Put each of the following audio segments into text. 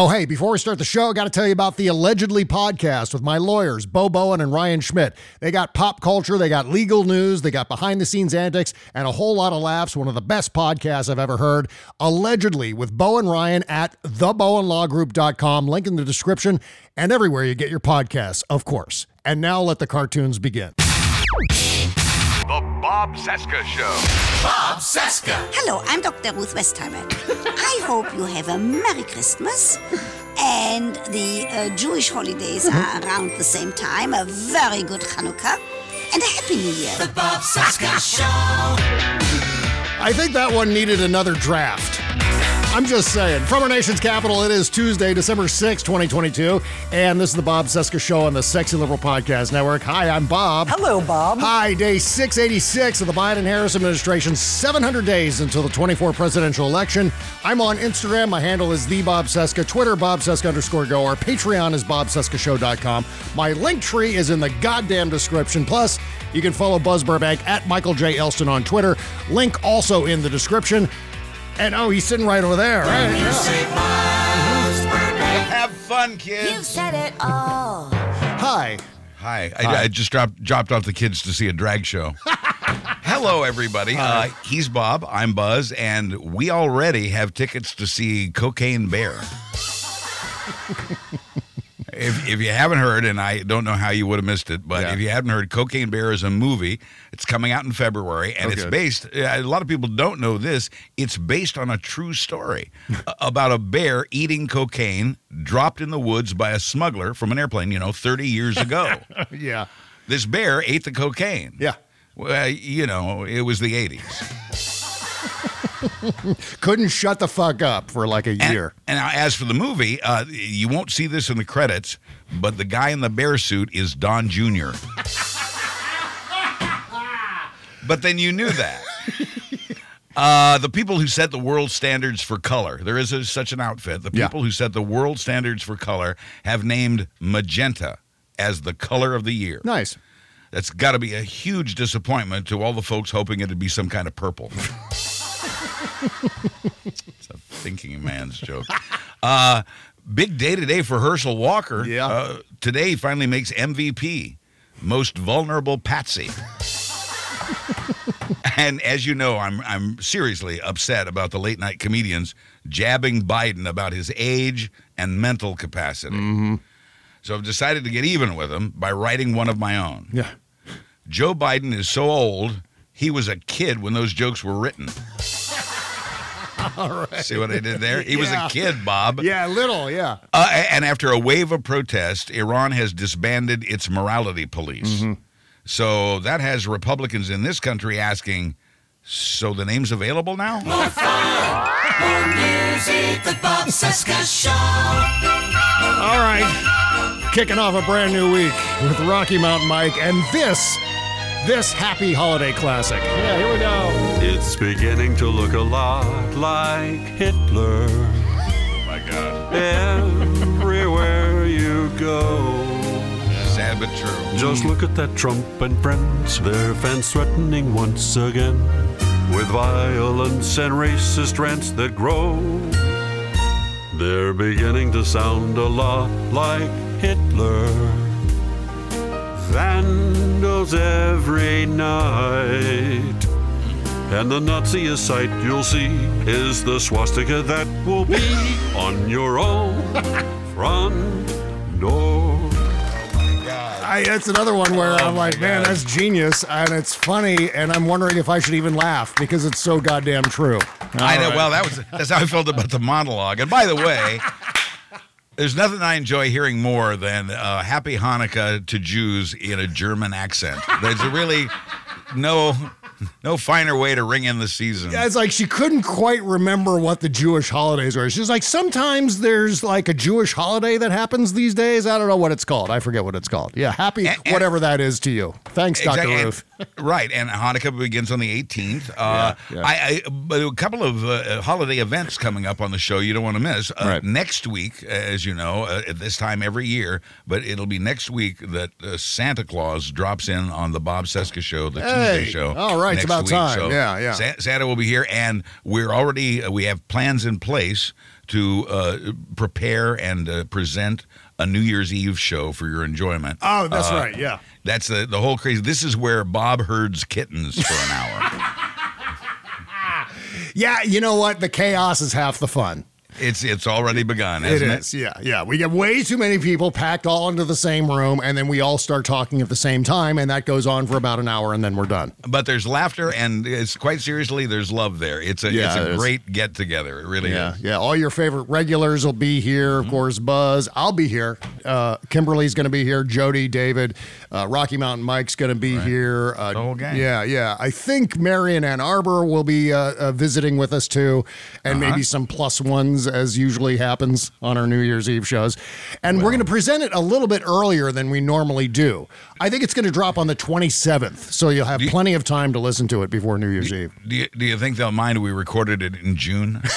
Oh, hey, before we start the show, I got to tell you about the Allegedly podcast with my lawyers, Bo Bowen and Ryan Schmidt. They got pop culture, they got legal news, they got behind the scenes antics, and a whole lot of laughs. One of the best podcasts I've ever heard. Allegedly with Bo and Ryan at thebowenlawgroup.com. Link in the description and everywhere you get your podcasts, of course. And now let the cartoons begin. The Bob Cesca Show. Bob Cesca. Hello, I'm Dr. Ruth Westheimer. I hope you have a Merry Christmas and the uh, Jewish holidays are around the same time. A very good Hanukkah and a Happy New Year. The Bob Cesca Show. I think that one needed another draft. I'm just saying. From our nation's capital, it is Tuesday, December 6, 2022, and this is the Bob Cesca Show on the Sexy Liberal Podcast Network. Hi, I'm Bob. Hello, Bob. Hi, day 686 of the Biden Harris administration, 700 days until the 24 presidential election. I'm on Instagram. My handle is the Bob Cesca. Twitter, Bob Cesca underscore go. Our Patreon is bobcescashow.com. My link tree is in the goddamn description. Plus, you can follow Buzz Burbank at Michael J. Elston on Twitter. Link also in the description. And oh, he's sitting right over there. Right? You say Buzz Burbank. Have fun, kids. You've said it all. Hi. Hi. I, I just dropped dropped off the kids to see a drag show. Hello, everybody. Uh, he's Bob. I'm Buzz, and we already have tickets to see Cocaine Bear. if, if you haven't heard, and I don't know how you would have missed it, but Yeah. if you haven't heard, Cocaine Bear is a movie. It's coming out in February, and it's Okay. based. uh, A lot of people don't know this. It's based on a true story about a bear eating cocaine dropped in the woods by a smuggler from an airplane. You know, thirty years ago. Yeah. this bear ate the cocaine. Yeah. Well, you know, it was the 80s. Couldn't shut the fuck up for like a And, year. and now, as for the movie, uh, you won't see this in the credits, but the guy in the bear suit is Don Jr. but then you knew that. Uh, the people who set the world standards for color, there is a, such an outfit. The Yeah. people who set the world standards for color have named magenta as the color of the year. Nice. That's got to be a huge disappointment to all the folks hoping it'd be some kind of purple. it's a thinking man's joke. Uh, big day today for Herschel Walker. Yeah. Uh, today he finally makes MVP, most vulnerable patsy. and as you know, I'm I'm seriously upset about the late night comedians jabbing Biden about his age and mental capacity. Mm-hmm. So I've decided to get even with him by writing one of my own. Yeah. Joe Biden is so old, he was a kid when those jokes were written. See what I did there? He was a kid, Bob. Yeah, little, yeah. Uh, and after a wave of protest, Iran has disbanded its morality police. So that has Republicans in this country asking, so the name's available now? More music. The Bob Cesca Show. All right. Kicking off a brand new week with Rocky Mountain Mike and this, this happy holiday classic. Yeah, here we go. It's beginning to look a lot like Hitler Oh my God. everywhere you go. Sad but true. Just look at that Trump and friends, their fans threatening once again with violence and racist rants that grow. They're beginning to sound a lot like Hitler. Vandals every night. And the Naziest sight you'll see is the swastika that will be on your own front door. I, that's another one where I'm like, man, that's genius, and it's funny, and I'm wondering if I should even laugh because it's so goddamn true. I know. All right. Well, that was that's how I felt about the monologue. And by the way, there's nothing I enjoy hearing more than uh, "Happy Hanukkah" to Jews in a German accent. There's really no no finer way to ring in the season. Yeah, it's like she couldn't quite remember what the Jewish holidays were. She's like, sometimes there's like a Jewish holiday that happens these days. I don't know what it's called. I forget what it's called. Yeah, happy And- and- whatever that is to you. Thanks, Dr. Exactly, and- Roof. Right, and Hanukkah begins on the 18th. Uh, Yeah, yeah. I, I but a couple of uh, holiday events coming up on the show you don't want to miss. Uh, Right. Next week, as you know, uh, at this time every year, but it'll be next week that uh, Santa Claus drops in on the Bob Cesca show, the Hey, Tuesday show. all right, it's about week. time. So Yeah, yeah. Sa- Santa will be here, and we're already uh, we have plans in place to uh, prepare and uh, present a New Year's Eve show for your enjoyment. Oh, that's Uh, right. Yeah. That's the the whole crazy. This is where Bob herds kittens for an hour. Yeah, you know what? The chaos is half the fun. It's it's already begun, It hasn't it? yeah, yeah. We get way too many people packed all into the same room, and then we all start talking at the same time, and that goes on for about an hour, and then we're done. But there's laughter, and it's quite seriously, there's love there. It's a Yeah, it's a is. great get together. It really Yeah, is. yeah. All your favorite regulars will be here. Of course, Buzz. I'll be here. Uh, Kimberly's going to be here. Jody, David, uh, Rocky Mountain Mike's going to be here. Uh, The whole gang. Yeah, yeah. I think Marion Ann Arbor will be uh, uh, visiting with us too, and Uh-huh. maybe some plus ones as usually happens on our New Year's Eve shows. And we're going to present it a little bit earlier than we normally do. I think it's going to drop on the 27th, so you'll have you- plenty of time to listen to it before New Year's Eve. Do you, do you think they'll mind we recorded it in June?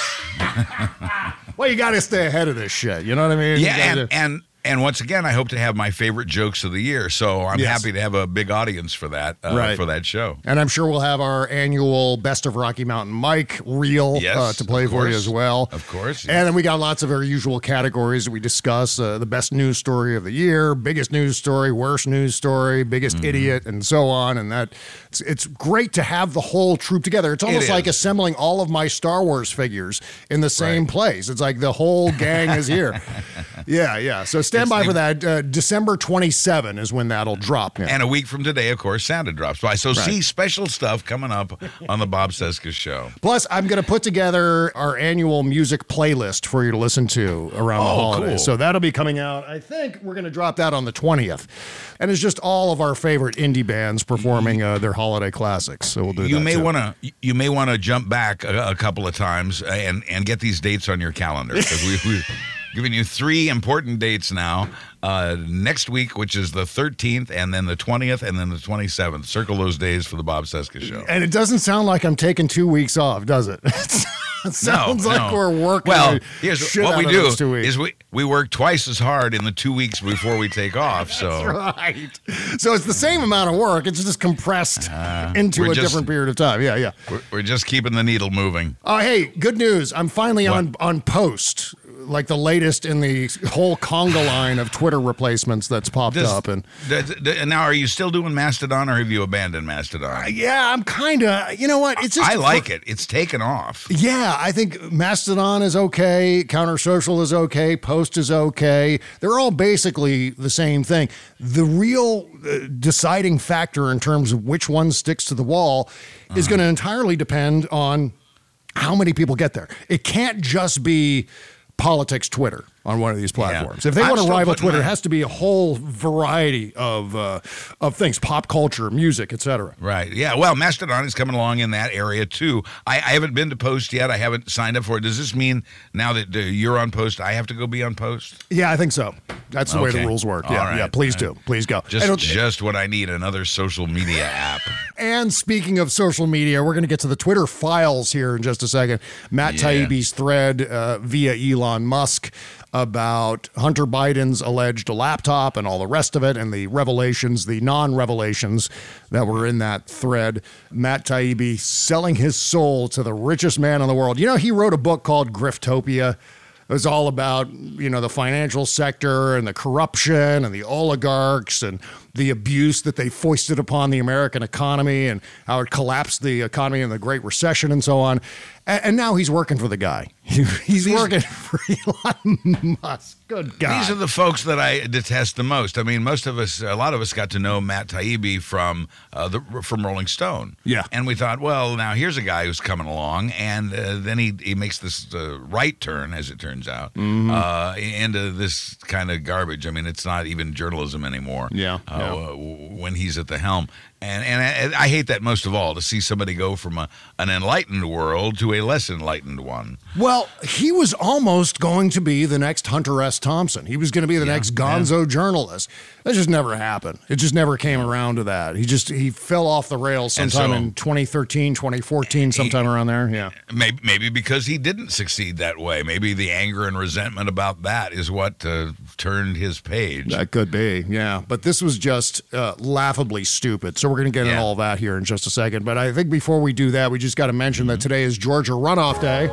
Well, you got to stay ahead of this shit. You know what I mean? Yeah, and, and and once again, I hope to have my favorite jokes of the year. So I'm Yes. happy to have a big audience for that uh, Right. for that show. And I'm sure we'll have our annual Best of Rocky Mountain Mike reel Yes, uh, to play for you as well. Of course, And then we got lots of our usual categories that we discuss uh, the best news story of the year, biggest news story, worst news story, biggest Mm-hmm. idiot, and so on. And that it's, it's great to have the whole troop together. It's almost is. like assembling all of my Star Wars figures in the same Right. place. It's like the whole gang is here. Yeah, yeah. So stand by for that. Uh, December 27 is when that'll drop. Yeah. And a week from today, of course, Santa drops by. So see special stuff coming up on the Bob Cesca show. Plus, I'm going to put together our annual music playlist for you to listen to around the Oh, holidays. cool. So that'll be coming out. I think we're going to drop that on the 20th. And it's just all of our favorite indie bands performing uh, their holiday classics. So we'll do You that. may too. to you may want to jump back a, a couple of times and and get these dates on your calendar because we, we've given you three important dates now. Uh, next week, which is the 13th, and then the 20th, and then the 27th. Circle those days for the Bob Cesca show. And it doesn't sound like I'm taking two weeks off, does it? it sounds like no. we're working. Well, here's what we do is we we work twice as hard in the two weeks before we take off. So that's Right. So it's the same amount of work. It's just compressed into Uh, we're a just- different period of time. Yeah, yeah. we're, we're just keeping the needle moving. Oh, hey, good news. I'm finally What? on on post, like the latest in the whole conga line of Twitter replacements that's popped Does- up. And now, are you still doing Mastodon, or have you abandoned Mastodon? yeah, I'm kind of, you know what? It's just I like it. It's taken off. Yeah, I think Mastodon is okay, Counter Social is okay, Post is okay. They're all basically the same thing. The real uh, deciding factor in terms of which one sticks to the wall is going to entirely depend on how many people get there. It can't just be politics Twitter on one of these platforms. If they I'm want to still rival putting Twitter, it has to be a whole variety of uh, of things, pop culture, music, etc. Right. Yeah. Well, Mastodon is coming along in that area too. I, I haven't been to Post yet. I haven't signed up for it. Does this mean now that uh, you're on Post, I have to go be on Post? Yeah, I think so. That's the way the rules work. All Yeah, right. yeah. Please All do. Please go. Just And- just what I need. Another social media app. And speaking of social media, we're going to get to the Twitter files here in just a second. Matt Yeah. Taibbi's thread uh, via Elon Musk about Hunter Biden's alleged laptop and all the rest of it, and the revelations, the non revelations that were in that thread. Matt Taibbi selling his soul to the richest man in the world. You know, he wrote a book called Griftopia. It was all about, you know, the financial sector and the corruption and the oligarchs and the abuse that they foisted upon the American economy and how it collapsed the economy in the Great Recession and so on. And, and now he's working for the guy. he's working for Elon Musk. Good God. These are the folks that I detest the most. I mean, most of us, a lot of us got to know Matt Taibbi from uh, the from Rolling Stone. Yeah. and we thought, well, now here's a guy who's coming along, and uh, then he he makes this uh, right turn, as it turns out, Mm-hmm. uh, into this kind of garbage. I mean, it's not even journalism anymore. Yeah, uh, yeah. Uh, w- when he's at the helm. And and I, I hate that most of all to see somebody go from a, an enlightened world to a less enlightened one. Well, he was almost going to be the next Hunter S. Thompson. He was going to be the next gonzo journalist. That just never happened. It just never came around to that. He just he fell off the rails sometime so- in 2013, 2014, sometime around there. Yeah. Maybe, maybe because he didn't succeed that way. Maybe the anger and resentment about that is what uh, turned his page. That could be, yeah. But this was just uh, laughably stupid. So we're going to get into Yeah. all that here in just a second. But I think before we do that, we just got to mention that today is Georgia Runoff Day.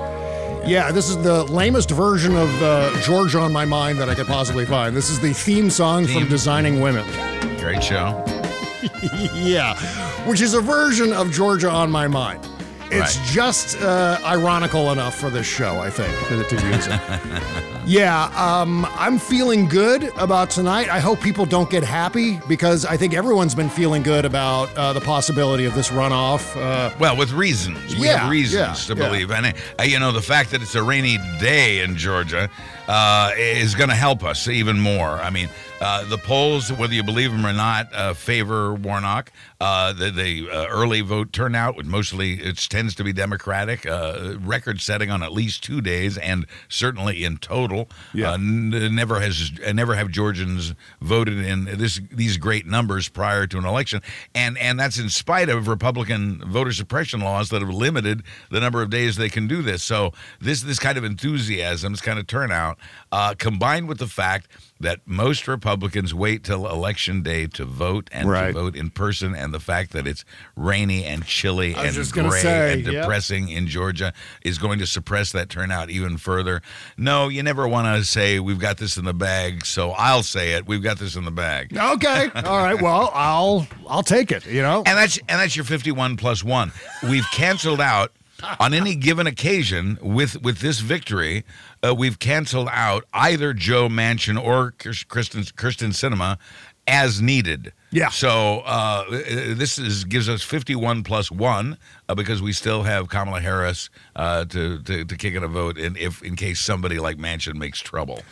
Yeah, this is the lamest version of uh, Georgia on my mind that I could possibly find. This is the theme song from Designing Women. Great show. yeah, which is a version of Georgia on my mind. It's Right. just uh, ironical enough for this show, I think, to, to use it. Yeah, um, I'm feeling good about tonight. I hope people don't get happy because I think everyone's been feeling good about uh, the possibility of this runoff. Uh, Well, with reasons. We Yeah, have reasons yeah, to yeah. believe. And, uh, you know, the fact that it's a rainy day in Georgia uh, is going to help us even more. I mean, uh, the polls, whether you believe them or not, uh, favor Warnock. Uh, the the uh, early vote turnout, which mostly it tends to be Democratic, uh, record setting on at least two days, and certainly in total. Yeah. Uh, n- never has uh, never have Georgians voted in this these great numbers prior to an election, and and that's in spite of Republican voter suppression laws that have limited the number of days they can do this. So this this kind of enthusiasm, this kind of turnout, uh, combined with the fact that most Republicans wait till election day to vote and Right. to vote in person, and the fact that it's rainy and chilly and gray say, and yep. depressing in Georgia is going to suppress that turnout even further. No, you never want to say we've got this in the bag, so I'll say it. We've got this in the bag. okay, all right. Well, I'll I'll take it. You know, And that's and that's your 51 plus 1. We've canceled out on any given occasion with with this victory, uh, we've canceled out either Joe Manchin or Kristen Kyrsten Sinema as needed. Yeah. So uh, this is gives us 51 plus one uh, because we still have Kamala Harris uh, to, to to kick in a vote in if in case somebody like Manchin makes trouble.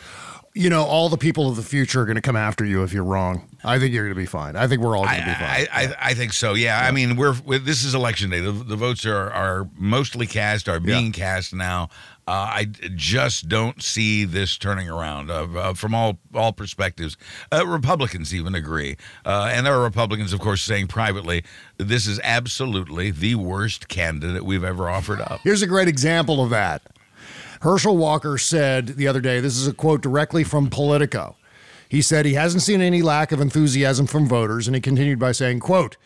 You know, all the people of the future are going to come after you if you're wrong. I think you're going to be fine. I think we're all going to be fine. I, I, I think so. Yeah. I mean, we're, we this is election day. The, the votes are are mostly cast, are being cast now. Uh, I just don't see this turning around uh, uh, from all all perspectives. Uh, Republicans even agree, uh, and there are Republicans, of course, saying privately this is absolutely the worst candidate we've ever offered up. Here's a great example of that. Herschel Walker said the other day, this is a quote directly from Politico. He said he hasn't seen any lack of enthusiasm from voters, and he continued by saying, quote,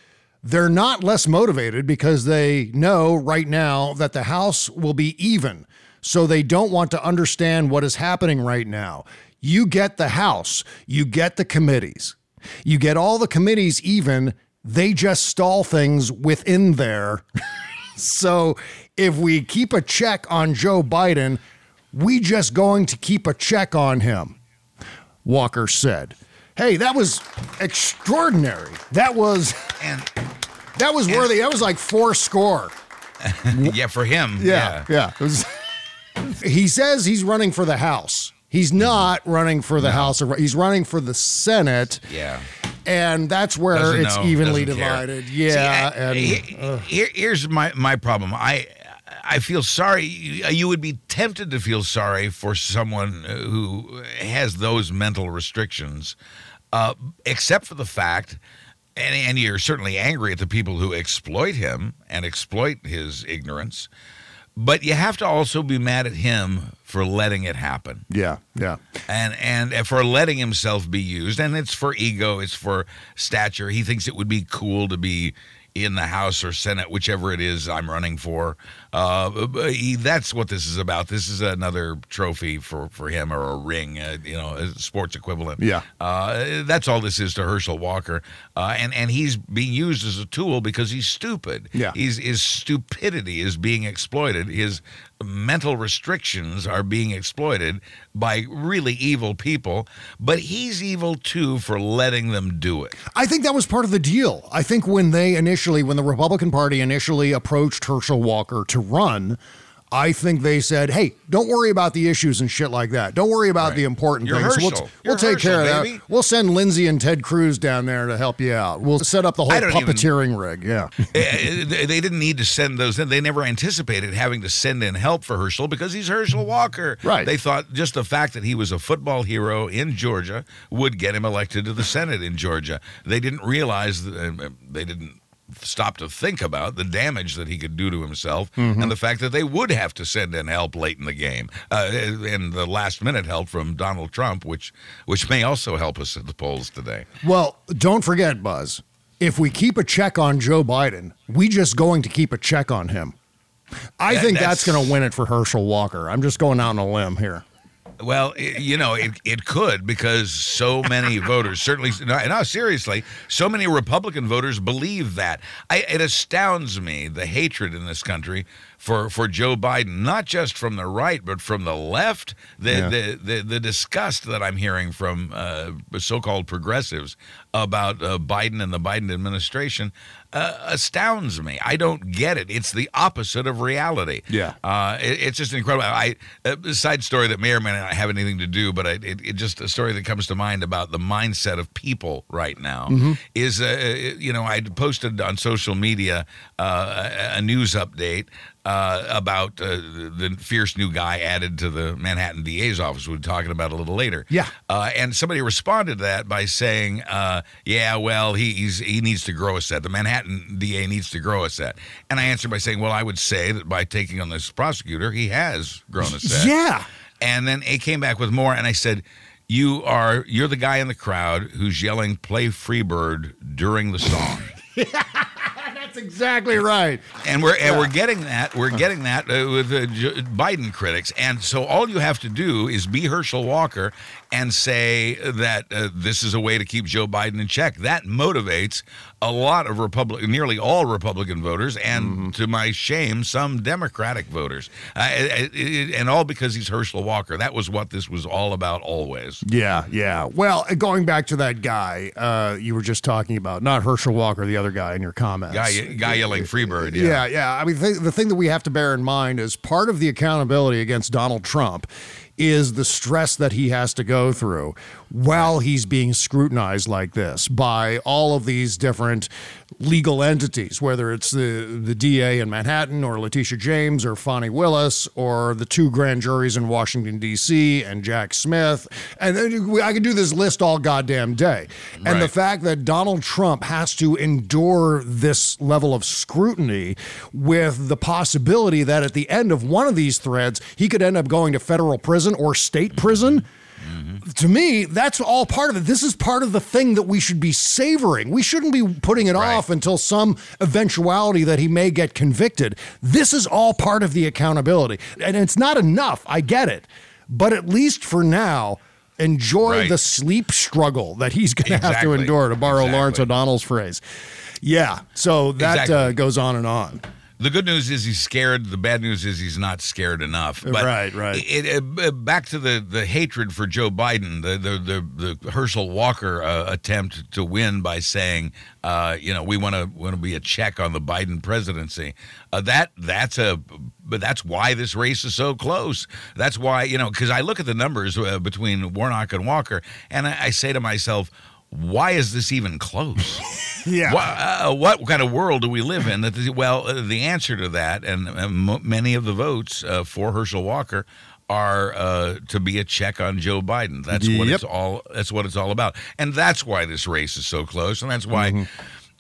they're not less motivated because they know right now that the House will be even. So they don't want to understand what is happening right now. You get the House, you get the committees, you get all the committees even. They just stall things within there. So if we keep a check on Joe Biden, we just going to keep a check on him, Walker said. Hey, that was extraordinary. That was And that was worthy. That was like four score. yeah, for him, Yeah, yeah. It was- he says he's running for the House. He's not running for the House. of- He's running for the Senate. yeah. And that's where Doesn't it's know, evenly doesn't care. divided. See, Yeah. I- and he- uh, here, here's my my problem. I I feel sorry. You would be tempted to feel sorry for someone who has those mental restrictions, uh, except for the fact. And, and you're certainly angry at the people who exploit him and exploit his ignorance, but you have to also be mad at him for letting it happen yeah, yeah. and and for letting himself be used and it's for ego it's for stature he thinks it would be cool to be in the House or Senate, whichever it is I'm running for. Uh, he, that's what this is about. This is another trophy for, for him or a ring, uh, you know, a sports equivalent. Yeah. Uh, that's all this is to Herschel Walker. Uh, and, and he's being used as a tool because he's stupid. Yeah. He's, his stupidity is being exploited. His mental restrictions are being exploited by really evil people, but he's evil too for letting them do it. I think that was part of the deal. I think when they initially, when the Republican Party initially approached Herschel Walker to run, I think they said, "Hey, don't worry about the issues and shit like that. Don't worry about Right. the important You're things. We'll, Herschel. we'll You're take care of Herschel, that. We'll send Lindsey and Ted Cruz down there to help you out. We'll set up the whole don't even- puppeteering rig. Yeah, Eh, they they didn't need to send those in. They never anticipated having to send in help for Herschel because he's Herschel Walker. Right. They thought just the fact that he was a football hero in Georgia would get him elected to the Senate in Georgia. They didn't realize, that, uh, they didn't stop to think about the damage that he could do to himself and the fact that they would have to send in help late in the game uh, and the last minute help from Donald Trump, which which may also help us at the polls today. Well, don't forget, Buzz. If we keep a check on Joe Biden, we just going to keep a check on him. I That- think that's, that's- going to win it for Herschel Walker. I'm just going out on a limb here. Well, i you know, it, it could because so many voters, certainly, no, no, seriously, so many Republican voters believe that. I, it astounds me the hatred in this country for, for Joe Biden, not just from the right, but from the left. The, Yeah. the, the, the disgust that I'm hearing from uh, so called progressives about uh, Biden and the Biden administration uh, astounds me. I don't get it. It's the opposite of reality. Yeah. Uh, it, it's just incredible. I a side story that may or may not have anything to do, but I, it, it just a story that comes to mind about the mindset of people right now is, uh, you know, I posted on social media uh, a news update uh, about uh, the fierce new guy added to the Manhattan DA's office. We'll be talking about a little later. Yeah. Uh, and somebody responded to that by saying, uh, "Yeah, well, he, he's he needs to grow a set. The Manhattan DA needs to grow a set." And I answered by saying, "Well, I would say that by taking on this prosecutor, he has grown a set." Yeah. And then it came back with more, and I said, "You are you're the guy in the crowd who's yelling play Freebird during the song." That's exactly right. and we're and we're getting that we're getting that uh, with uh, J- Biden critics, and so all you have to do is be Herschel Walker and say that uh, this is a way to keep Joe Biden in check. That motivates a lot of Republican, nearly all Republican voters, and to my shame, some Democratic voters, uh, it- it- and all because he's Herschel Walker. That was what this was all about, always. Yeah, yeah. Well, going back to that guy uh, you were just talking about, not Herschel Walker, the other guy in your comments. Guy, guy yelling Freebird. Yeah, yeah. I mean, th- the thing that we have to bear in mind is part of the accountability against Donald Trump is the stress that he has to go through while he's being scrutinized like this by all of these different legal entities, whether it's the, the DA in Manhattan or Letitia James or Fani Willis or the two grand juries in Washington, D.C. and Jack Smith. And then I could do this list all goddamn day. And the fact that Donald Trump has to endure this level of scrutiny with the possibility that at the end of one of these threads, he could end up going to federal prison or state prison. To me, that's all part of it. This is part of the thing that we should be savoring. We shouldn't be putting it Right. off until some eventuality that he may get convicted. This is all part of the accountability. And it's not enough. I get it. But at least for now, enjoy Right. the sleep struggle that he's going to have to endure, to borrow Exactly. Lawrence O'Donnell's phrase. Yeah. So that Exactly. uh, goes on and on. The good news is he's scared. The bad news is he's not scared enough. But Right, right. It, it, uh, back to the, the hatred for Joe Biden, the the the, the Herschel Walker uh, attempt to win by saying, uh, you know, we want to want to be a check on the Biden presidency. Uh, that that's a but that's why this race is so close. That's why you know because I look at the numbers uh, between Warnock and Walker, and I, I say to myself. Why is this even close? Yeah. What, uh, what kind of world do we live in? That the, well, uh, the answer to that, and uh, m- many of the votes uh, for Herschel Walker are uh, to be a check on Joe Biden. That's what it's all. That's what it's all about, and that's why this race is so close, and that's why. Mm-hmm.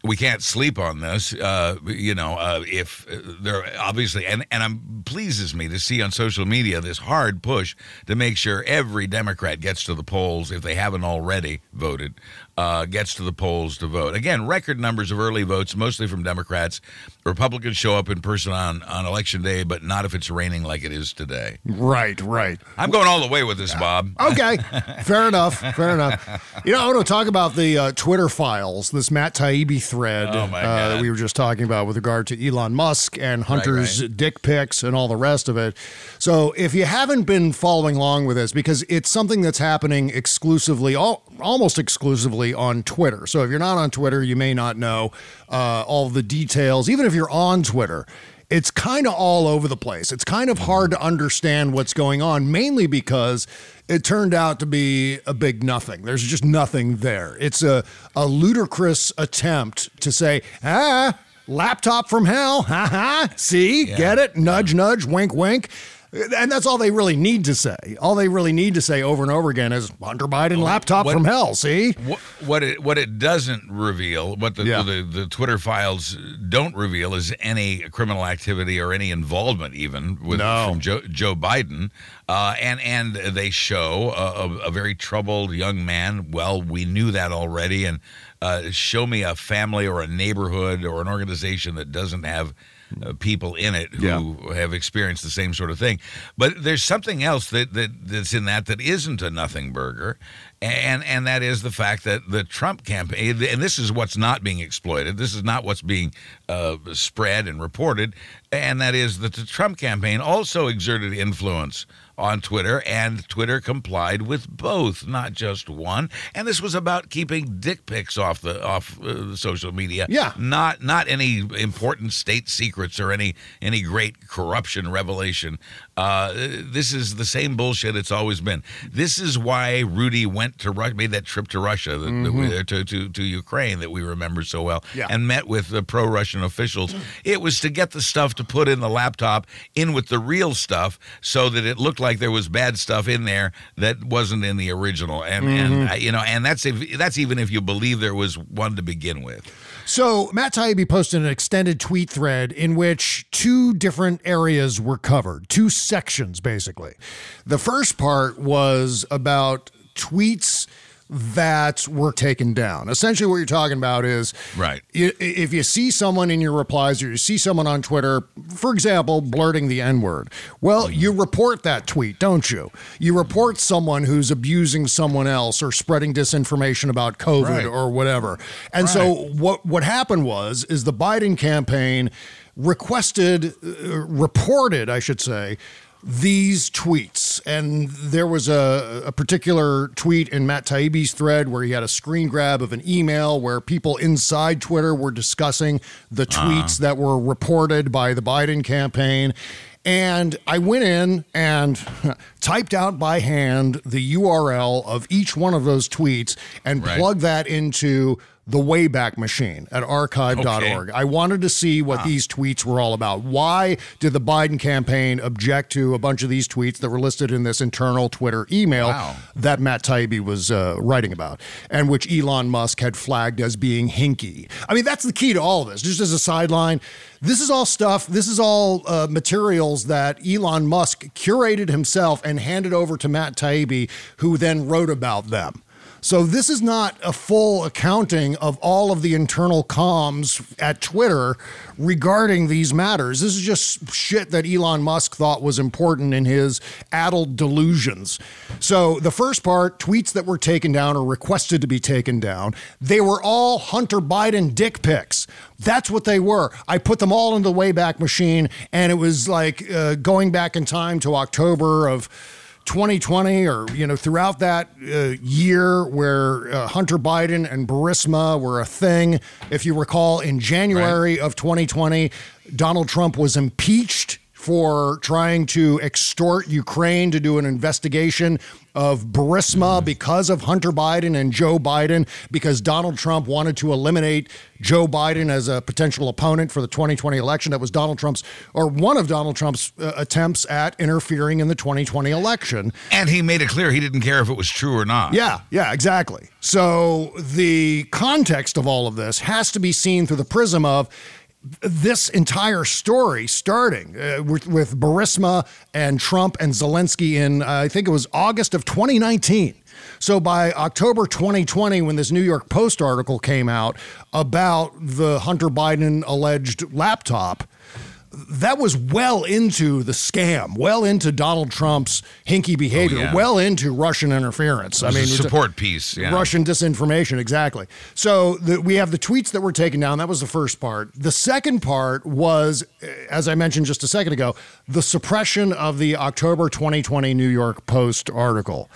We can't sleep on this, uh, you know. Uh, if uh, there obviously, and and I'm pleases me to see on social media this hard push to make sure every Democrat gets to the polls if they haven't already voted, uh, gets to the polls to vote. Again, record numbers of early votes, mostly from Democrats. Republicans show up in person on, on election day, but not if it's raining like it is today. Right, right. I'm going all the way with this, Bob. Okay, fair enough. Fair enough. You know, I want to talk about the uh, Twitter files, this Matt Taibbi thread Oh, uh, that we were just talking about with regard to Elon Musk and Hunter's right. dick pics and all the rest of it. So, if you haven't been following along with this, because it's something that's happening exclusively, all, almost exclusively on Twitter. So, if you're not on Twitter, you may not know uh, all the details. Even if you're on Twitter, it's kind of all over the place. It's kind of hard to understand what's going on, mainly because it turned out to be a big nothing. There's just nothing there. It's a, a ludicrous attempt to say, ah, laptop from hell. Ha ha. See, get it? Nudge, nudge, wink, wink. And that's all they really need to say. All they really need to say over and over again is Hunter Biden laptop what- from hell. See? What, what it what it doesn't reveal, what the, Yeah. the the Twitter files don't reveal, is any criminal activity or any involvement, even with No. from Joe, Joe Biden, uh, and and they show a, a, a very troubled young man. Well, we knew that already, and uh, show me a family or a neighborhood or an organization that doesn't have. Uh, people in it who have experienced the same sort of thing, but there's something else that, that that's in that that isn't a nothing burger, and and that is the fact that the Trump campaign, and this is what's not being exploited. This is not what's being uh, spread and reported, and that is that the Trump campaign also exerted influence on Twitter, and Twitter complied with both, not just one. And this was about keeping dick pics off the off uh, social media. Yeah. not not any important state secrets or any any great corruption revelation. Uh, this is the same bullshit it's always been. This is why Rudy went to Russia, made that trip to Russia, that, that we, to, to to Ukraine that we remember so well, Yeah. and met with the pro-Russian officials. It was to get the stuff to put in the laptop in with the real stuff, so that it looked like there was bad stuff in there that wasn't in the original. And and uh, you know, and that's if that's even if you believe there was one to begin with. So Matt Taibbi posted an extended tweet thread in which two different areas were covered, two sections basically. The first part was about tweets that were taken down. Essentially, what you're talking about is Right. If you see someone in your replies or you see someone on Twitter, for example, blurting the N word, well, you report that tweet, don't you? You report someone who's abusing someone else or spreading disinformation about COVID Right. or whatever. And so what what happened was is the Biden campaign requested uh, reported, I should say, these tweets. And there was a, a particular tweet in Matt Taibbi's thread where he had a screen grab of an email where people inside Twitter were discussing the ah. tweets that were reported by the Biden campaign. And I went in and typed out by hand the URL of each one of those tweets and Right. plugged that into the Wayback Machine at archive.org. I wanted to see what these tweets were all about. Why did the Biden campaign object to a bunch of these tweets that were listed in this internal Twitter email Wow. that Matt Taibbi was uh, writing about and which Elon Musk had flagged as being hinky? I mean, that's the key to all of this. Just as a sideline, this is all stuff, this is all uh, materials that Elon Musk curated himself and handed over to Matt Taibbi, who then wrote about them. So this is not a full accounting of all of the internal comms at Twitter regarding these matters. This is just shit that Elon Musk thought was important in his addled delusions. So the first part, tweets that were taken down or requested to be taken down, they were all Hunter Biden dick pics. That's what they were. I put them all in the Wayback Machine, and it was like uh, going back in time to October of 2020 or you know throughout that uh, year where uh, Hunter Biden and Burisma were a thing. If you recall in January of 2020 Donald Trump was impeached for trying to extort Ukraine to do an investigation of Burisma because of Hunter Biden and Joe Biden, because Donald Trump wanted to eliminate Joe Biden as a potential opponent for the 2020 election. That was Donald Trump's, or one of Donald Trump's uh, attempts at interfering in the 2020 election. And he made it clear he didn't care if it was true or not. Yeah, yeah, exactly. So the context of all of this has to be seen through the prism of this entire story starting uh, with, with Burisma and Trump and Zelensky in, uh, I think it was August of 2019. So by October 2020, when this New York Post article came out about the Hunter Biden alleged laptop, that was well into the scam, well into Donald Trump's hinky behavior, yeah. well into Russian interference. I mean, support piece. Yeah. Russian disinformation, exactly. So the, we have the tweets that were taken down. That was the first part. The second part was, eh, as I mentioned just a second ago, the suppression of the October 2020 New York Post article.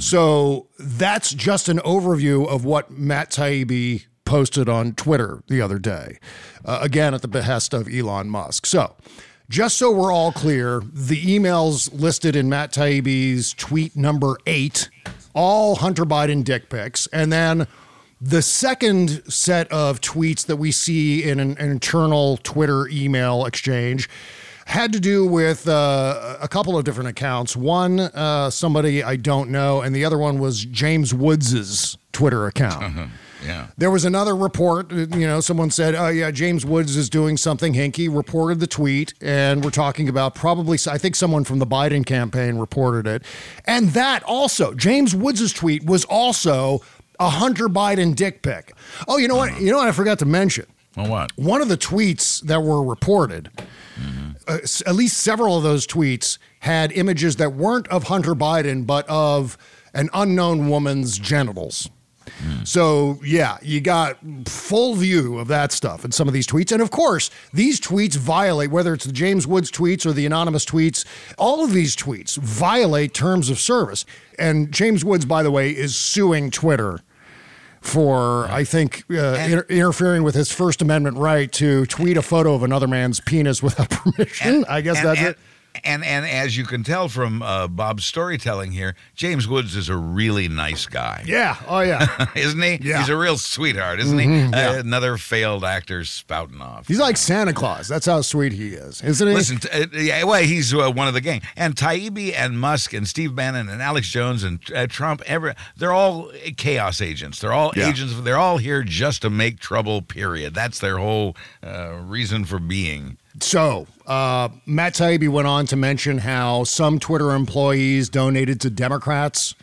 So that's just an overview of what Matt Taibbi posted on Twitter the other day, uh, again at the behest of Elon Musk. So. Just so we're all clear, the emails listed in Matt Taibbi's tweet number eight, all Hunter Biden dick pics. And then the second set of tweets that we see in an, an internal Twitter email exchange had to do with uh, a couple of different accounts. One, uh, somebody I don't know, and the other one was James Woods's Twitter account. Yeah. There was another report, uh, you know, someone said, oh, yeah, James Woods is doing something hinky, reported the tweet, and we're talking about probably, I think someone from the Biden campaign reported it. And that also, James Woods' tweet was also a Hunter Biden dick pic. Oh, you know what? You know what I forgot to mention? Well, what? One of the tweets that were reported, uh, at least several of those tweets had images that weren't of Hunter Biden, but of an unknown woman's genitals. So, yeah, you got full view of that stuff in some of these tweets. And of course, these tweets violate, whether it's the James Woods tweets or the anonymous tweets, all of these tweets violate terms of service. And James Woods, by the way, is suing Twitter for, I think, uh, inter- interfering with his First Amendment right to tweet a photo of another man's penis without permission. I guess and, that's and, it. And and as you can tell from uh, Bob's storytelling here, James Woods is a really nice guy. Yeah. Oh, yeah. isn't he? Yeah. Mm-hmm. He's a real sweetheart, isn't he? Uh, another failed actor spouting off. He's like Santa Claus. That's how sweet he is, isn't he? Listen, t- uh, yeah, well, he's uh, one of the gang. And Taibbi and Musk and Steve Bannon and Alex Jones and uh, Trump, every, they're all chaos agents. They're all Yeah. agents. They're all here just to make trouble, period. That's their whole uh, reason for being. So, uh, Matt Taibbi went on to mention how some Twitter employees donated to Democrats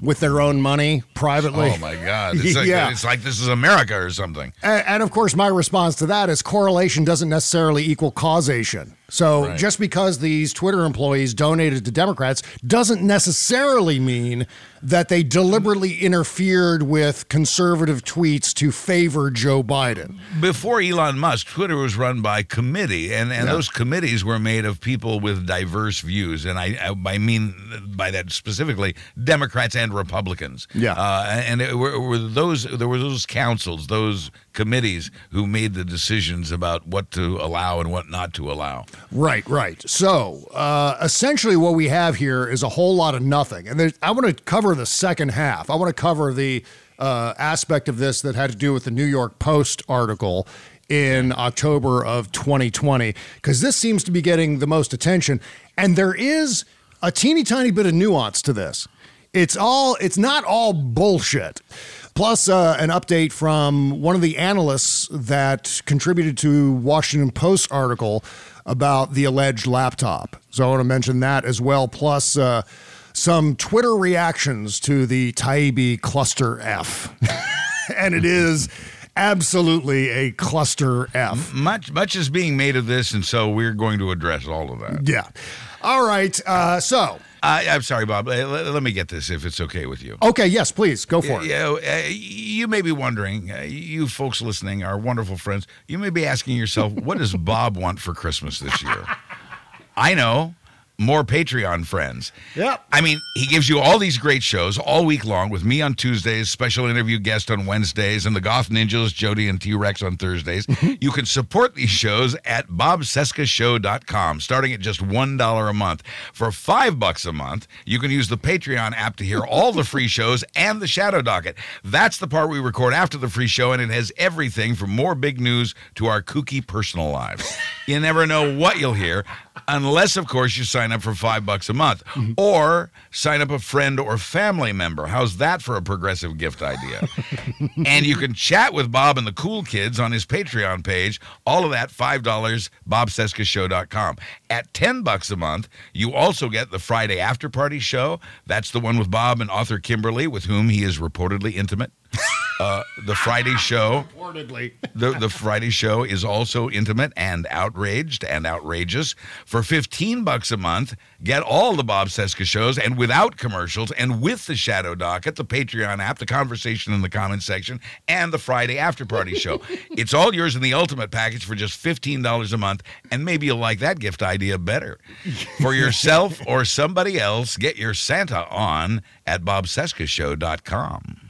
with their own money privately. Oh, my God. It's like, Yeah. it's like this is America or something. And, and of course, my response to that is correlation doesn't necessarily equal causation. So Right. just because these Twitter employees donated to Democrats doesn't necessarily mean that they deliberately interfered with conservative tweets to favor Joe Biden. Before Elon Musk, Twitter was run by committee, and, and those committees were made of people with diverse views. And I, I mean by that specifically Democrats and Republicans. Yeah. Uh, and it were, were those there were those councils, those committees who made the decisions about what to allow and what not to allow. Right, right. So uh, essentially, what we have here is a whole lot of nothing. And I want to cover the second half. I want to cover the uh, aspect of this that had to do with the New York Post article in October of 2020, because this seems to be getting the most attention. And there is a teeny tiny bit of nuance to this. It's all, it's not all bullshit. Plus, uh, an update from one of the analysts that contributed to Washington Post article about the alleged laptop. So I want to mention that as well. Plus, uh, some Twitter reactions to the Taibbi Cluster F, and it is absolutely a cluster F. Much much is being made of this, and so we're going to address all of that. Yeah. All right. Uh, so, I, I'm sorry, Bob. Let, let me get this, if it's okay with you. okay, yes, please go for it. You, know, uh, you may be wondering, uh, you folks listening, our wonderful friends, you may be asking yourself, what does Bob want for Christmas this year? I know. More Patreon friends. Yep. I mean, he gives you all these great shows all week long with me on Tuesdays, special interview guest on Wednesdays, and the Goth Ninjas, Jody and T Rex on Thursdays. you can support these shows at bobcescashow.com, starting at just $1 a month. For five bucks a month, you can use the Patreon app to hear all the free shows and the Shadow Docket. That's the part we record after the free show, and it has everything from more big news to our kooky personal lives. You never know what you'll hear, unless, of course, you sign up for five bucks a month mm-hmm. or sign up a friend or family member. How's that for a progressive gift idea? and you can chat with Bob and the cool kids on his Patreon page. All of that $5, bobcescashow.com. At 10 bucks a month, you also get the Friday after party show. That's the one with Bob and author Kimberly, with whom he is reportedly intimate. Uh, the Friday show Reportedly. the, the Friday show is also intimate and outraged and outrageous. For 15 bucks a month, get all the Bob Cesca shows and without commercials and with the Shadow Docket, the Patreon app, the conversation in the comments section, and the Friday after party show. it's all yours in the ultimate package for just $15 a month, and maybe you'll like that gift idea better. For yourself or somebody else, get your Santa on at bobcescashow.com.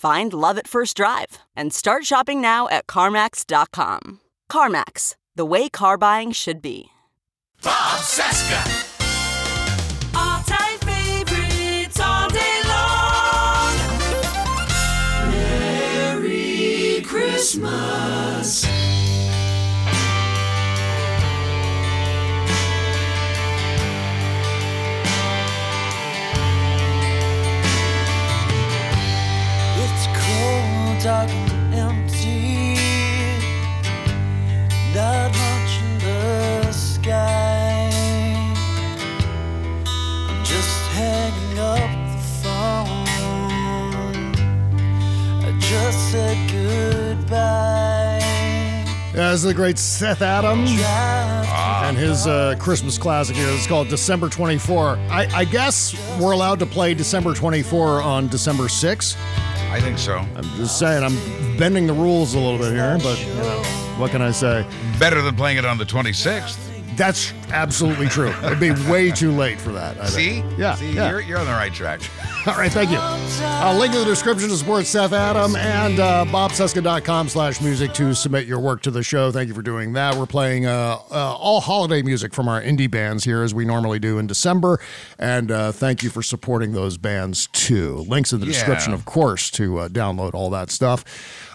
Find love at first drive and start shopping now at CarMax.com. CarMax, the way car buying should be. Bob Cesca. All-time favorites all day long. Merry Christmas. Is the great Seth Adams. Drive and his uh, Christmas classic here is called December 24. I, I guess we're allowed to play December 24 on December 6. I think so. I'm just saying, I'm bending the rules a little bit here, but you know, what can I say? Better than playing it on the 26th. That's absolutely true. It'd be way too late for that. I See? think. Yeah. See, yeah. You're, you're on the right track. All right, thank you. Uh, link in the description to support Seth Adam and uh, bobcesca.com slash music to submit your work to the show. Thank you for doing that. We're playing uh, uh, all holiday music from our indie bands here as we normally do in December. And uh, thank you for supporting those bands too. Links in the Yeah. description, of course, to uh, download all that stuff.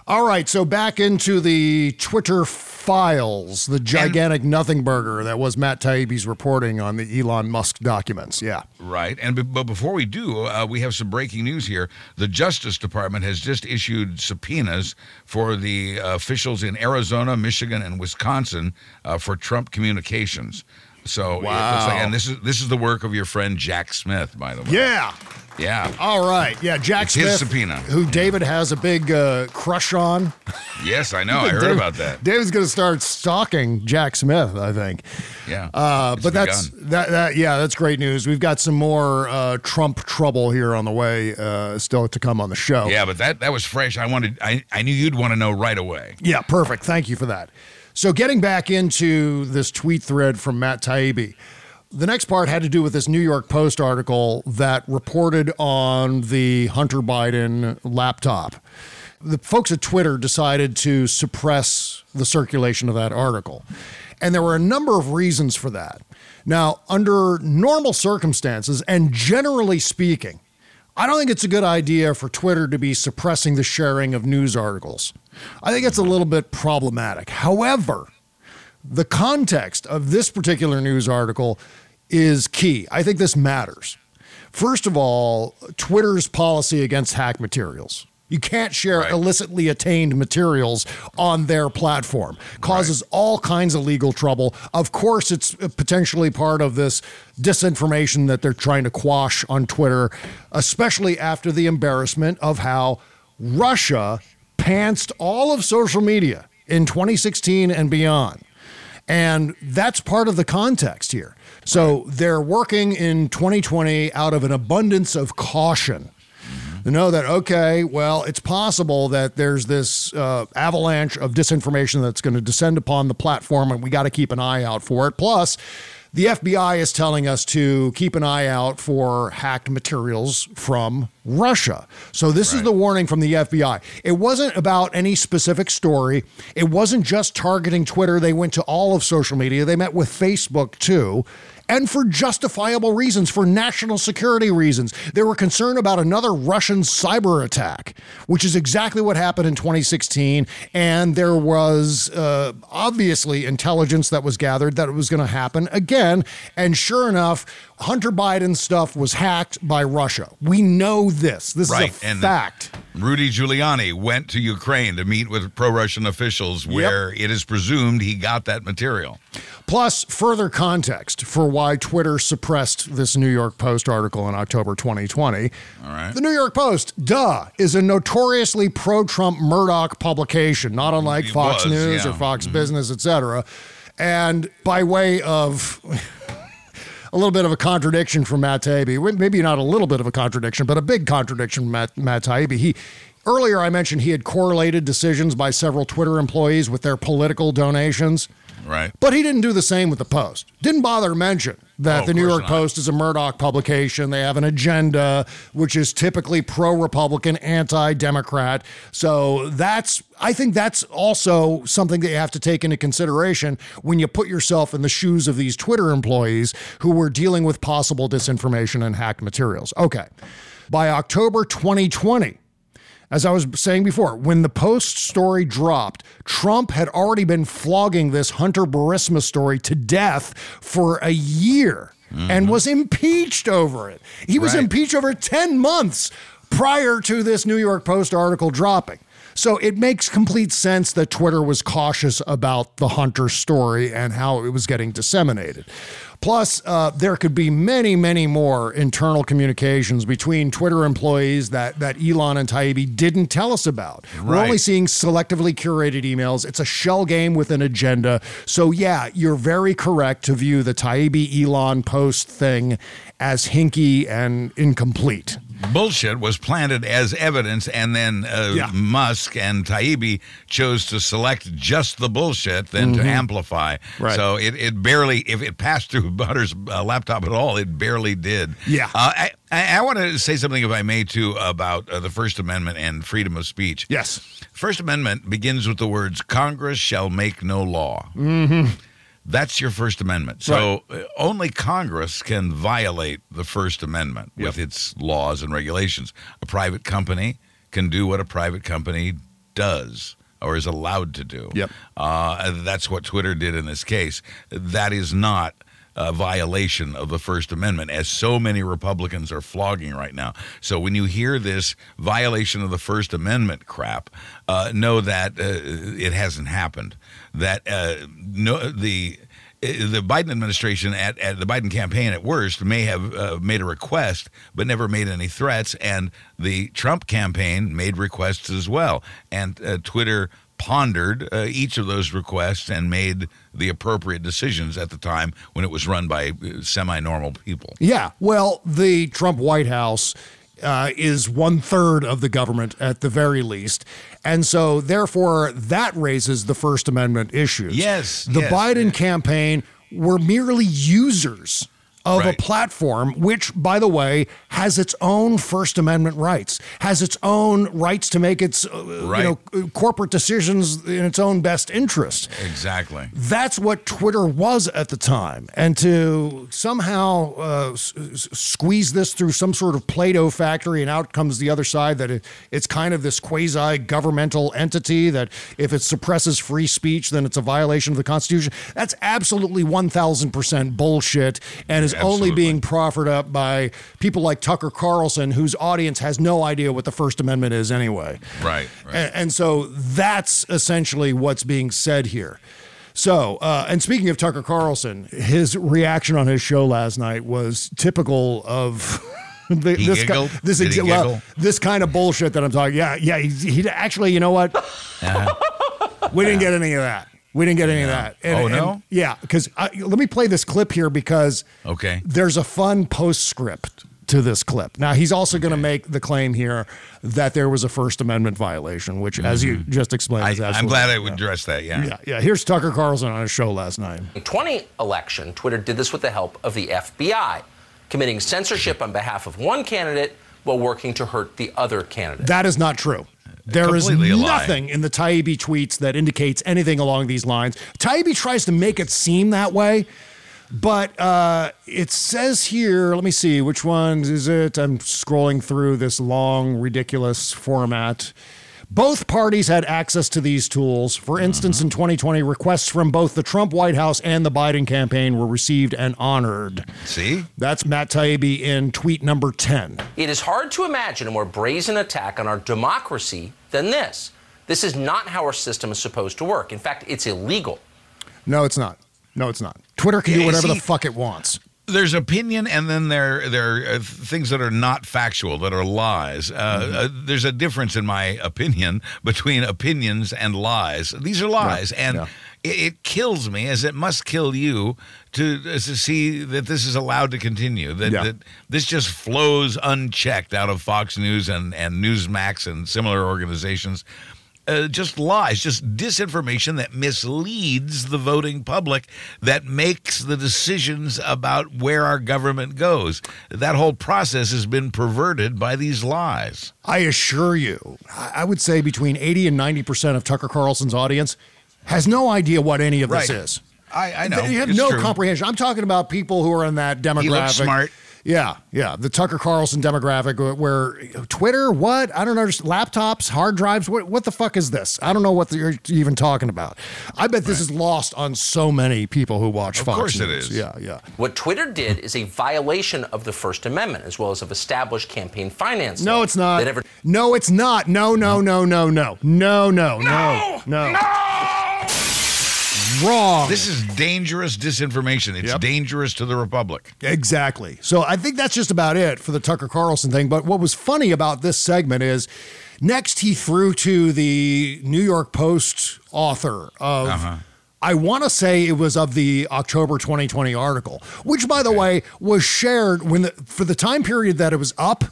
All right, so back into the Twitter files, the gigantic nothing burger that was Matt Taibbi's reporting on the Elon Musk documents. Yeah. Right. And but before we do, uh, we have some breaking news here. The Justice Department has just issued subpoenas for the uh, officials in Arizona, Michigan, and Wisconsin uh, for Trump communications. So Wow. like, and this is this is the work of your friend Jack Smith, by the way. Yeah. Yeah. All right. Yeah, Jack It's Smith. his subpoena. Who David has a big uh, crush on. Yes, I know. I heard David- about that. David's going to start stalking Jack Smith, I think. Yeah. Uh, but that's that, that. Yeah, that's great news. We've got some more uh, Trump trouble here on the way, uh, still to come on the show. Yeah, but that that was fresh. I wanted. I I knew you'd want to know right away. Yeah, perfect. Thank you for that. So, getting back into this tweet thread from Matt Taibbi, the next part had to do with this New York Post article that reported on the Hunter Biden laptop. The folks at Twitter decided to suppress the circulation of that article. And there were a number of reasons for that. Now, under normal circumstances, and generally speaking, I don't think it's a good idea for Twitter to be suppressing the sharing of news articles. I think it's a little bit problematic. However, the context of this particular news article is key. I think this matters. First of all, Twitter's policy against hack materials. You can't share illicitly attained materials on their platform. Causes all kinds of legal trouble. Of course, it's potentially part of this disinformation that they're trying to quash on Twitter, especially after the embarrassment of how Russia pantsed all of social media in 2016 and beyond. And that's part of the context here. So they're working in 2020 out of an abundance of caution to know that okay, well, it's possible that there's this uh, avalanche of disinformation that's going to descend upon the platform, and we got to keep an eye out for it. Plus, the FBI is telling us to keep an eye out for hacked materials from Russia. So, this is the warning from the FBI. It wasn't about any specific story, it wasn't just targeting Twitter. They went to all of social media, they met with Facebook too. And for justifiable reasons, for national security reasons. They were concerned about another Russian cyber attack, which is exactly what happened in 2016. And there was uh, obviously intelligence that was gathered that it was going to happen again. And sure enough, Hunter Biden's stuff was hacked by Russia. We know this. This right. is a and fact. Rudy Giuliani went to Ukraine to meet with pro Russian officials where it is presumed he got that material. Plus, further context for why Twitter suppressed this New York Post article in October 2020. All right. The New York Post, duh, is a notoriously pro Trump Murdoch publication, not unlike It Fox was, News yeah. or Fox mm-hmm. Business, etc. And by way of. A little bit of a contradiction from Matt Taibbi. Maybe not a little bit of a contradiction, but a big contradiction from Matt, Matt Taibbi. He earlier I mentioned he had correlated decisions by several Twitter employees with their political donations. Right. But he didn't do the same with the Post. Didn't bother to mention that Oh, the New York not. Post is a Murdoch publication. They have an agenda, which is typically pro Republican, anti Democrat. So that's, I think that's also something that you have to take into consideration when you put yourself in the shoes of these Twitter employees who were dealing with possible disinformation and hacked materials. Okay. By October 2020, as I was saying before, when the Post story dropped, Trump had already been flogging this Hunter Burisma story to death for a year and mm-hmm. was impeached over it. He was Right. impeached over 10 months prior to this New York Post article dropping. So it makes complete sense that Twitter was cautious about the Hunter story and how it was getting disseminated. Plus, uh, there could be many, many more internal communications between Twitter employees that, that Elon and Taibbi didn't tell us about. We're only seeing selectively curated emails. It's a shell game with an agenda. So, yeah, you're very correct to view the Taibbi Elon post thing as hinky and incomplete. Bullshit was planted as evidence, and then uh, Yeah. Musk and Taibbi chose to select just the bullshit, then to Mhm. amplify. Right. So it, it barely, if it passed through Butter's uh, laptop at all, it barely did. Yeah. Uh, I, I, I want to say something, if I may, too, about uh, the First Amendment and freedom of speech. Yes. First Amendment begins with the words Congress shall make no law. Mm-hmm. That's your First Amendment. So uh, only Congress can violate the First Amendment with its laws and regulations. A private company can do what a private company does or is allowed to do. Yep. Uh, that's what Twitter did in this case. That is not a violation of the First Amendment, as so many Republicans are flogging right now. So when you hear this violation of the First Amendment crap, uh, know that uh, it hasn't happened. That uh, no the the Biden administration at, at the Biden campaign at worst may have uh, made a request but never made any threats and the Trump campaign made requests as well and uh, Twitter pondered uh, each of those requests and made the appropriate decisions at the time when it was run by uh, semi-normal people. Yeah. Well, the Trump White House uh, is one third of the government at the very least. And so, therefore, that raises the First Amendment issues. Yes, The yes, Biden campaign were merely users of Right. a platform, which, by the way, has its own First Amendment rights, has its own rights to make its uh, Right. you know corporate decisions in its own best interest. Exactly. That's what Twitter was at the time. And to somehow uh, s- squeeze this through some sort of Play Doh factory, and out comes the other side that it, it's kind of this quasi governmental entity that if it suppresses free speech, then it's a violation of the Constitution. That's absolutely 1000% bullshit and is only being proffered up by people like Tucker Carlson, whose audience has no idea what the First Amendment is anyway. Right. right. And, and so that's essentially what's being said here. So, uh, and speaking of Tucker Carlson, his reaction on his show last night was typical of. The, He this, ki- giggled? this, Did he well, this kind of bullshit that I'm talking. Yeah, yeah. He, he actually, you know what? We didn't get any of that. We didn't get any of that. Oh, no? yeah, because let me play this clip here because Okay. there's a fun postscript to this clip. Now he's also going to make the claim here that there was a First Amendment violation, which, as you just explained, is Mm-hmm. I, I'm glad I would address that. Yeah. Yeah, yeah. Here's Tucker Carlson on a show last night. 20 election, Twitter did this with the help of the FBI, committing censorship on behalf of one candidate while working to hurt the other candidate. That is not true. There is Completely a lie. nothing in the Taibbi tweets that indicates anything along these lines. Taibbi tries to make it seem that way, but uh, it says here, let me see, which one is it? I'm scrolling through this long, ridiculous format. Both parties had access to these tools. For mm-hmm. instance, in 2020, requests from both the Trump White House and the Biden campaign were received and honored. See? That's Matt Taibbi in tweet number 10. It is hard to imagine a more brazen attack on our democracy than this. This is not how our system is supposed to work. In fact, it's illegal. No, it's not. No, it's not. Twitter can Yeah, do you whatever the fuck it wants. There's opinion, and then there there are uh, things that are not factual, that are lies. Uh, Mm-hmm. uh, there's a difference, in my opinion, between opinions and lies. These are lies, and it, it kills me, as it must kill you, to to see that this is allowed to continue. That, Yeah. that this just flows unchecked out of Fox News and and Newsmax and similar organizations. Uh, just lies, just disinformation that misleads the voting public, that makes the decisions about where our government goes. That whole process has been perverted by these lies. I assure you, I would say between 80 and 90% of Tucker Carlson's audience has no idea what any of this is. I, I know. They have It's no true. comprehension. I'm talking about people who are in that demographic. He looks smart. Yeah, yeah. The Tucker Carlson demographic uh, where Twitter, what? I don't understand. Laptops, hard drives, what, what the fuck is this? I don't know what the, you're even talking about. I bet this right. is lost on so many people who watch of Fox. Of course News. it is. Yeah, yeah. What Twitter did is a violation of the First Amendment as well as of established campaign finance. No, it's not. Ever- no, it's not. No, no, no, no. No, no, no. No, no. no. no. Wrong. This is dangerous disinformation. It's dangerous to the Republic. Exactly. So I think that's just about it for the Tucker Carlson thing. But what was funny about this segment is next he threw to the New York Post author of. Uh-huh. I want to say it was of the October 2020 article, which, by the way, was shared when the, for the time period that it was up.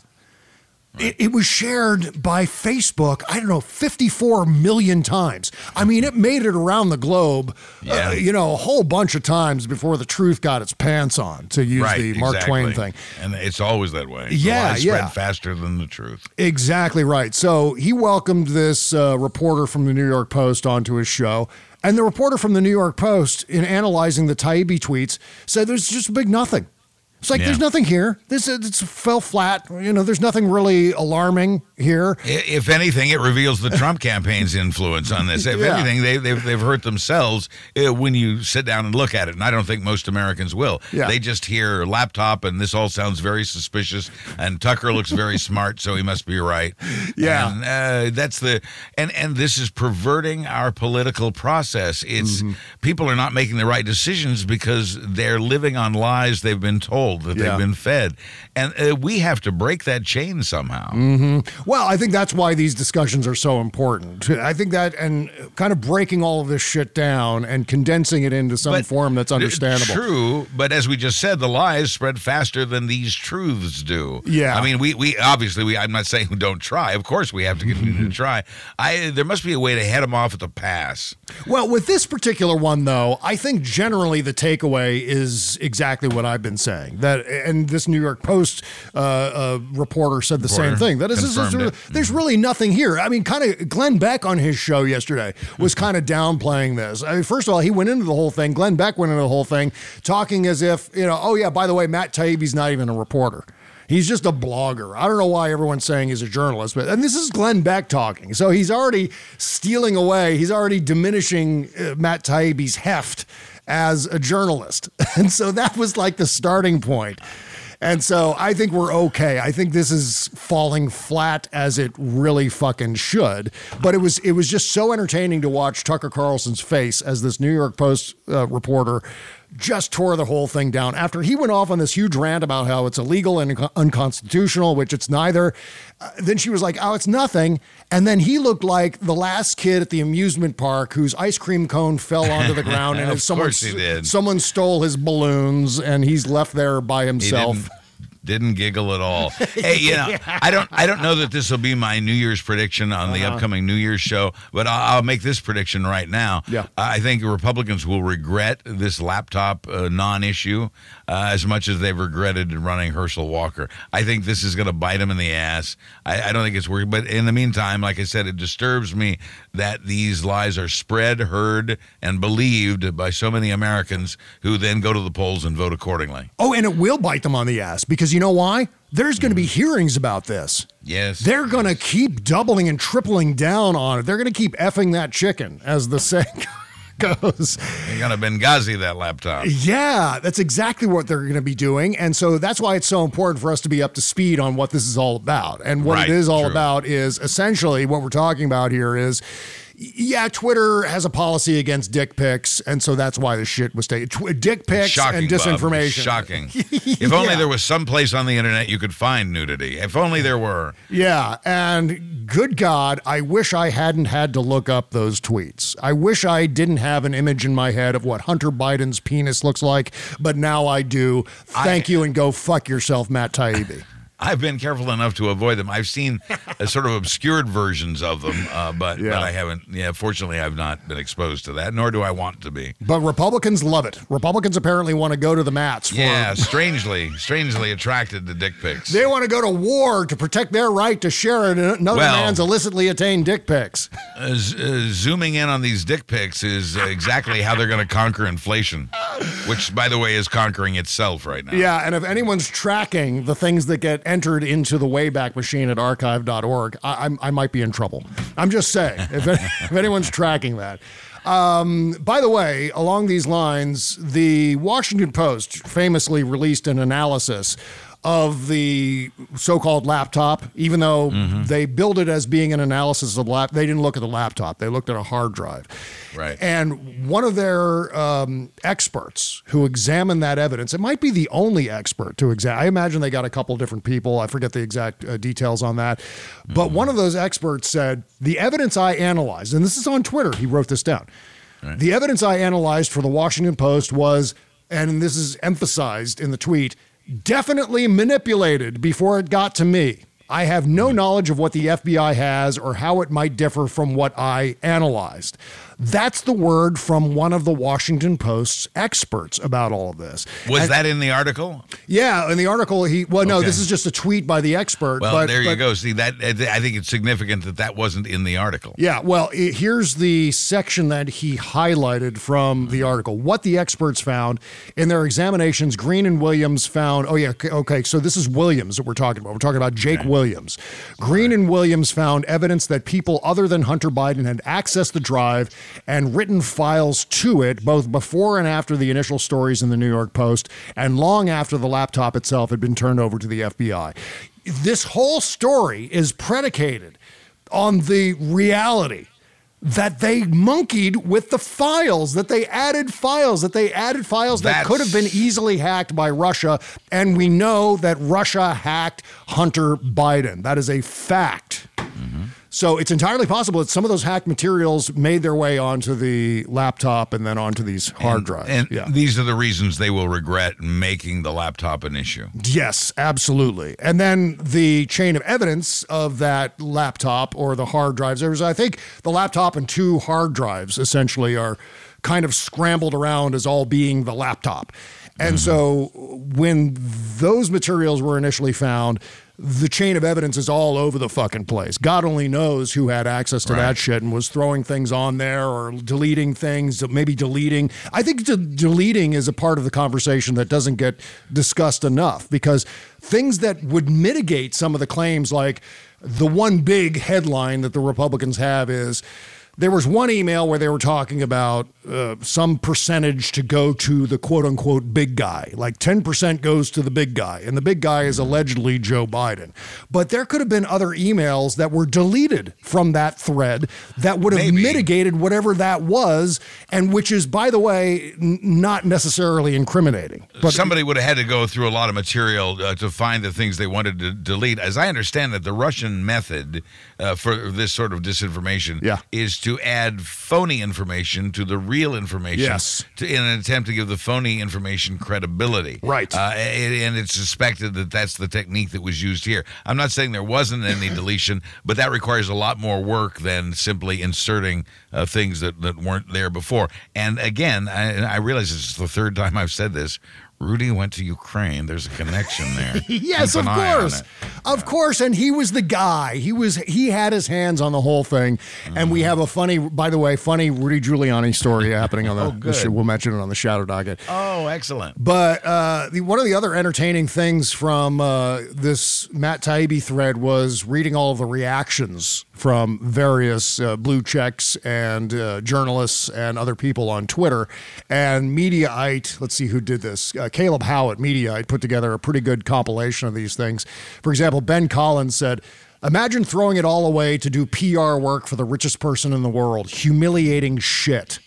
It, it was shared by Facebook, I don't know, 54 million times. I mean, it made it around the globe, uh, you know, a whole bunch of times before the truth got its pants on, to use right, the Mark exactly. Twain thing. And it's always that way. Yeah, yeah. spread faster than the truth. Exactly right. So he welcomed this uh, reporter from the New York Post onto his show. And the reporter from the New York Post, in analyzing the Taibbi tweets, said there's just a big nothing. It's like Yeah. there's nothing here. This it's fell flat. You know, there's nothing really alarming here. If anything, it reveals the Trump campaign's influence on this. If Yeah. anything, they, they've, they've hurt themselves uh, when you sit down and look at it. And I don't think most Americans will. Yeah. They just hear laptop, and this all sounds very suspicious. And Tucker looks very smart, so he must be right. Yeah. And uh, that's the and and this is perverting our political process. It's Mm-hmm. people are not making the right decisions because they're living on lies they've been told that Yeah. they've been fed, and uh, we have to break that chain somehow. hmm Well, I think that's why these discussions are so important. I think that and kind of breaking all of this shit down and condensing it into some But form that's understandable. True, but as we just said, the lies spread faster than these truths do. Yeah. I mean, we we obviously we. I'm not saying we don't try. Of course, we have to continue to try. I there must be a way to head them off at the pass. Well, with this particular one, though, I think generally the takeaway is exactly what I've been saying. That and this New York Post uh, uh, reporter said the same thing. That is, this is- there's really nothing here. I mean, kind of Glenn Beck on his show yesterday was kind of downplaying this. I mean, first of all, he went into the whole thing. Glenn Beck went into the whole thing, talking as if you know, oh yeah, by the way, Matt Taibbi's not even a reporter. He's just a blogger. I don't know why everyone's saying he's a journalist, but and this is Glenn Beck talking. So he's already stealing away. He's already diminishing uh, Matt Taibbi's heft as a journalist, and so that was like the starting point. And so I think we're okay. I think this is falling flat as it really fucking should. But it was it was just so entertaining to watch Tucker Carlson's face as this New York Post uh, reporter just tore the whole thing down after he went off on this huge rant about how it's illegal and unconstitutional, which it's neither. Uh, then she was like, "Oh, it's nothing," and then he looked like the last kid at the amusement park whose ice cream cone fell onto the ground, and Of someone course he did. someone stole his balloons, and he's left there by himself. Didn't, giggle at all. Hey, you know, I don't, I don't know that this will be my New Year's prediction on the Uh-huh. upcoming New Year's show, but I'll, I'll make this prediction right now. Yeah. I think Republicans will regret this laptop uh, non-issue uh, as much as they've regretted running Herschel Walker. I think this is going to bite them in the ass. I, I don't think it's working, but in the meantime, like I said, it disturbs me that these lies are spread, heard, and believed by so many Americans who then go to the polls and vote accordingly. Oh, and it will bite them on the ass because you know why? There's going to Mm. be hearings about this. Yes. They're going to keep doubling and tripling down on it. They're going to keep effing that chicken, as the saying goes. You're going to Benghazi that laptop. Yeah, that's exactly what they're going to be doing. And so that's why it's so important for us to be up to speed on what this is all about. And what Right, it is all true. about is essentially what we're talking about here is yeah, Twitter has a policy against dick pics, and so that's why the shit was taken. Tw- dick pics Shocking, and Bob. disinformation. Shocking. If only Yeah. there was some place on the internet you could find nudity. If only there were. Yeah, and good God, I wish I hadn't had to look up those tweets. I wish I didn't have an image in my head of what Hunter Biden's penis looks like, but now I do. Thank you, and go fuck yourself, Matt Taibbi. I've been careful enough to avoid them. I've seen uh, sort of obscured versions of them, uh, but, Yeah. but I haven't. Yeah, fortunately, I've not been exposed to that, nor do I want to be. But Republicans love it. Republicans apparently want to go to the mats. For, Yeah, strangely, strangely attracted to dick pics. They want to go to war to protect their right to share another Well- man's illicitly attained dick pics. Uh, z- uh, zooming in on these dick pics is exactly how they're going to conquer inflation, which, by the way, is conquering itself right now. Yeah, and if anyone's tracking the things that get entered into the Wayback Machine at archive.org, I, I'm, I might be in trouble. I'm just saying, if, if anyone's tracking that. Um, by the way, along these lines, the Washington Post famously released an analysis of the so-called laptop, even though they billed it as being an analysis of lap. They didn't look at the laptop; they looked at a hard drive. Right. And one of their um, experts who examined that evidence, it might be the only expert to examine. I imagine they got a couple different people. I forget the exact uh, details on that. But one of those experts said the evidence I analyzed, and this is on Twitter, he wrote this down. The evidence I analyzed for the Washington Post was, and this is emphasized in the tweet, definitely manipulated before it got to me. I have no hmm. knowledge of what the FBI has or how it might differ from what I analyzed. That's the word from one of the Washington Post's experts about all of this. Was And- that in the article? Yeah, in the article, he, well, no, Okay. this is just a tweet by the expert. Well, but, there you but- go. See that? I think it's significant that that wasn't in the article. Yeah, well, i- here's the section that he highlighted from the mm-hmm. article. What the experts found in their examinations, Green and Williams found. Oh, yeah, okay, okay. So this is Williams that we're talking about. We're talking about Jake Williams. Green and Williams found evidence that people other than Hunter Biden had accessed the drive and written files to it, both before and after the initial stories in the New York Post, and long after the laptop itself had been turned over to the FBI. This whole story is predicated on the reality that they monkeyed with the files, that they added files, that they added files that could have been easily hacked by Russia. And we know that Russia hacked Hunter Biden. That is a fact. So it's entirely possible that some of those hacked materials made their way onto the laptop and then onto these hard drives. And yeah. these are the reasons they will regret making the laptop an issue. Yes, absolutely. And then the chain of evidence of that laptop or the hard drives. There's, I think, the laptop and two hard drives essentially are kind of scrambled around as all being the laptop. And mm-hmm. so when those materials were initially found, the chain of evidence is all over the fucking place. God only knows who had access to Right. that shit and was throwing things on there or deleting things, maybe deleting. I think de- deleting is a part of the conversation that doesn't get discussed enough because things that would mitigate some of the claims, like the one big headline that the Republicans have is there was one email where they were talking about uh, some percentage to go to the quote unquote big guy. Like 10% goes to the big guy, and the big guy is allegedly Joe Biden. But there could have been other emails that were deleted from that thread that would have mitigated whatever that was, and which is, by the way, n- not necessarily incriminating. But somebody would have had to go through a lot of material uh, to find the things they wanted to delete. As I understand it, the Russian method uh, for this sort of disinformation Yeah. is to add phony information to the real information Yes. to, in an attempt to give the phony information credibility. Right. Uh, and, and it's suspected that that's the technique that was used here. I'm not saying there wasn't any deletion, but that requires a lot more work than simply inserting uh, things that, that weren't there before. And again, I, I realize this is the third time I've said this. Rudy went to Ukraine. There's a connection there. yes, of an eye on course, of course, and he was the guy. He was he had his hands on the whole thing, and we have a funny, by the way, funny Rudy Giuliani story happening on the. Oh, good. show. We'll mention it on the Shadow Docket. Oh, excellent. But uh, the, one of the other entertaining things from uh, this Matt Taibbi thread was reading all of the reactions from various uh, blue checks and uh, journalists and other people on Twitter. And Mediaite, let's see who did this. Uh, Caleb Howe at Mediaite put together a pretty good compilation of these things. For example, Ben Collins said, Imagine throwing it all away to do PR work for the richest person in the world. Humiliating shit.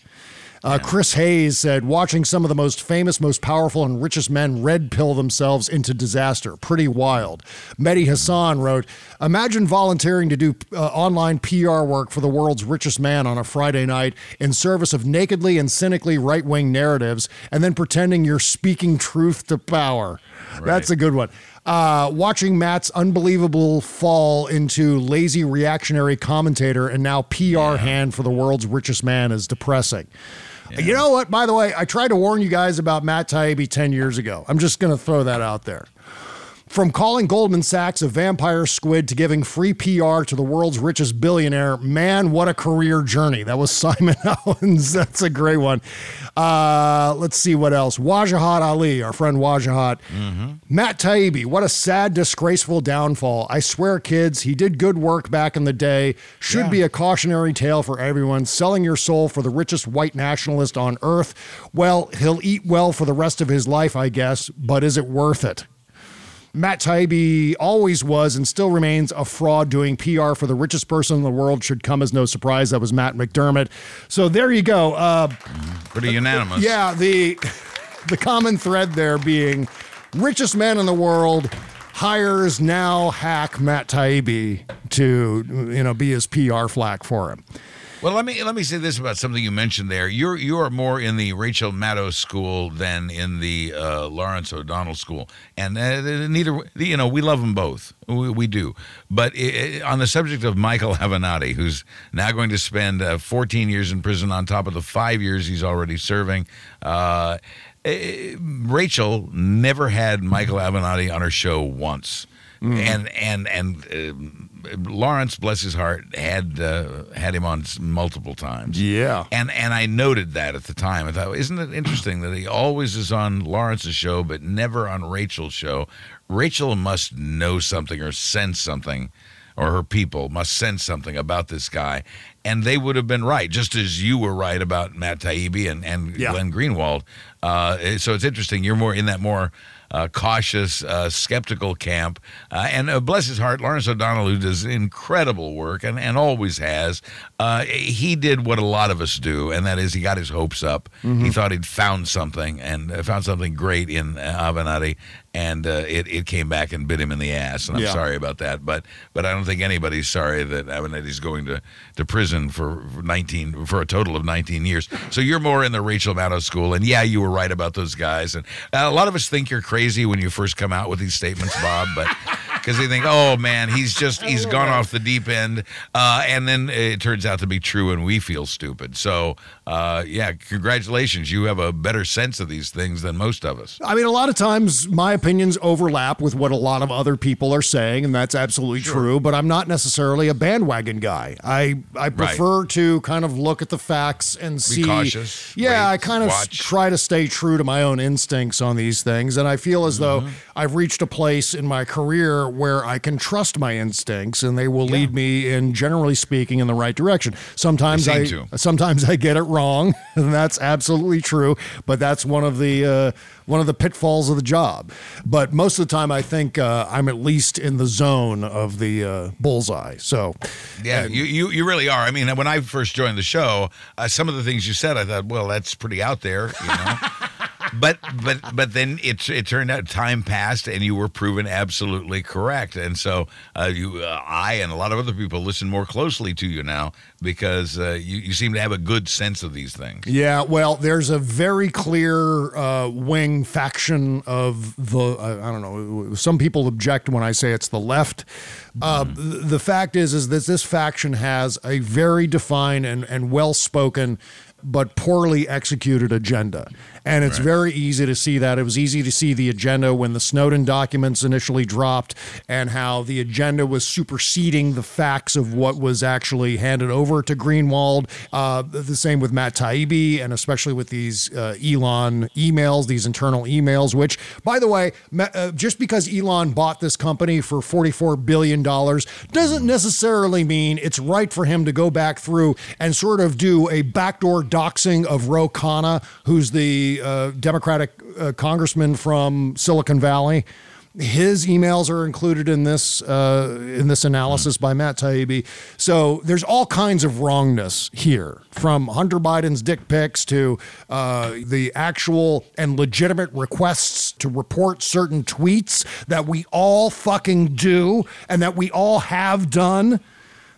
Uh, Chris Hayes said, watching some of the most famous, most powerful, and richest men red pill themselves into disaster. Pretty wild. Mehdi Hasan wrote, Imagine volunteering to do uh, online PR work for the world's richest man on a Friday night in service of nakedly and cynically right wing narratives, and then pretending you're speaking truth to power. That's a good one. Uh, watching Matt's unbelievable fall into lazy reactionary commentator and now PR hand for the world's richest man is depressing. You know what? By the way, I tried to warn you guys about Matt Taibbi 10 years ago. I'm just going to throw that out there. From calling Goldman Sachs a vampire squid to giving free PR to the world's richest billionaire, man, what a career journey. That was Simon Owens. That's a great one. Uh, let's see what else. Wajahat Ali, our friend Wajahat. Matt Taibbi, what a sad, disgraceful downfall. I swear, kids, he did good work back in the day. Should be a cautionary tale for everyone. Selling your soul for the richest white nationalist on earth. Well, he'll eat well for the rest of his life, I guess, but is it worth it? Matt Taibbi always was and still remains a fraud doing PR for the richest person in the world. Should come as no surprise. That was Matt McDermott. So there you go. Uh, Pretty unanimous. yeah, the the common thread there being richest man in the world hires now hack Matt Taibbi to you know be his PR flack for him. Well, let me let me say this about something you mentioned there. You're you are more in the Rachel Maddow school than in the uh, Lawrence O'Donnell school, and uh, neither you know we love them both. We, we do, but i i on the subject of Michael Avenatti, who's now going to spend uh, 14 years in prison on top of the five years he's already serving. Uh, Rachel never had Michael Avenatti on her show once. And and and uh, Lawrence, bless his heart, had uh, had him on multiple times. Yeah. And and I noted that at the time. I thought, isn't it interesting that he always is on Lawrence's show, but never on Rachel's show? Rachel must know something or sense something, or her people must sense something about this guy, and they would have been right, just as you were right about Matt Taibbi and and Yeah. Glenn Greenwald. Uh, so it's interesting. You're more in that more. Uh, cautious, uh, skeptical camp, uh, and uh, bless his heart, Lawrence O'Donnell, who does incredible work and, and always has. Uh, he did what a lot of us do, and that is he got his hopes up. He thought he'd found something and uh, found something great in uh, Avenatti, and uh, it it came back and bit him in the ass. And I'm Yeah. sorry about that, but but I don't think anybody's sorry that Avenatti's going to to prison for 19 for a total of 19 years. So you're more in the Rachel Maddow school, and yeah, you were right about those guys. And uh, a lot of us think you're crazy when you first come out with these statements, Bob, but. Because they think, oh man, he's just he's gone off the deep end, uh, and then it turns out to be true, and we feel stupid. So, uh, yeah, congratulations, you have a better sense of these things than most of us. I mean, a lot of times my opinions overlap with what a lot of other people are saying, and that's absolutely true. But I'm not necessarily a bandwagon guy. I I prefer to kind of look at the facts and see. cautious, Yeah, wait, I kind of watch. try to stay true to my own instincts on these things, and I feel as though Mm-hmm. I've reached a place in my career where I can trust my instincts and they will lead me in generally speaking in the right direction. Sometimes I to. sometimes I get it wrong, and that's absolutely true, but that's one of the uh, one of the pitfalls of the job. But most of the time I think uh, I'm at least in the zone of the uh, bullseye. So Yeah, you, you you really are. I mean, when I first joined the show, uh, some of the things you said, I thought, well, that's pretty out there, you know. but but but then it it turned out time passed and you were proven absolutely correct, and so uh, you uh, I and a lot of other people listen more closely to you now because uh, you you seem to have a good sense of these things. Yeah, well, there's a very clear uh, wing faction of the. Uh, I don't know. Some people object when I say it's the left. Uh, th- the fact is, is that this faction has a very defined and, and well spoken, but poorly executed agenda, and it's very easy to see that. It was easy to see the agenda when the Snowden documents initially dropped, and how the agenda was superseding the facts of what was actually handed over to Greenwald. Uh, the same with Matt Taibbi, and especially with these uh, Elon emails, these internal emails, which, by the way, uh, just because Elon bought this company for $44 billion doesn't necessarily mean it's right for him to go back through and sort of do a backdoor doxing of Ro Khanna, who's the uh, Democratic uh, congressman from Silicon Valley. His emails are included in this uh, in this analysis by Matt Taibbi. So there's all kinds of wrongness here, from Hunter Biden's dick pics to uh, the actual and legitimate requests to report certain tweets that we all fucking do and that we all have done.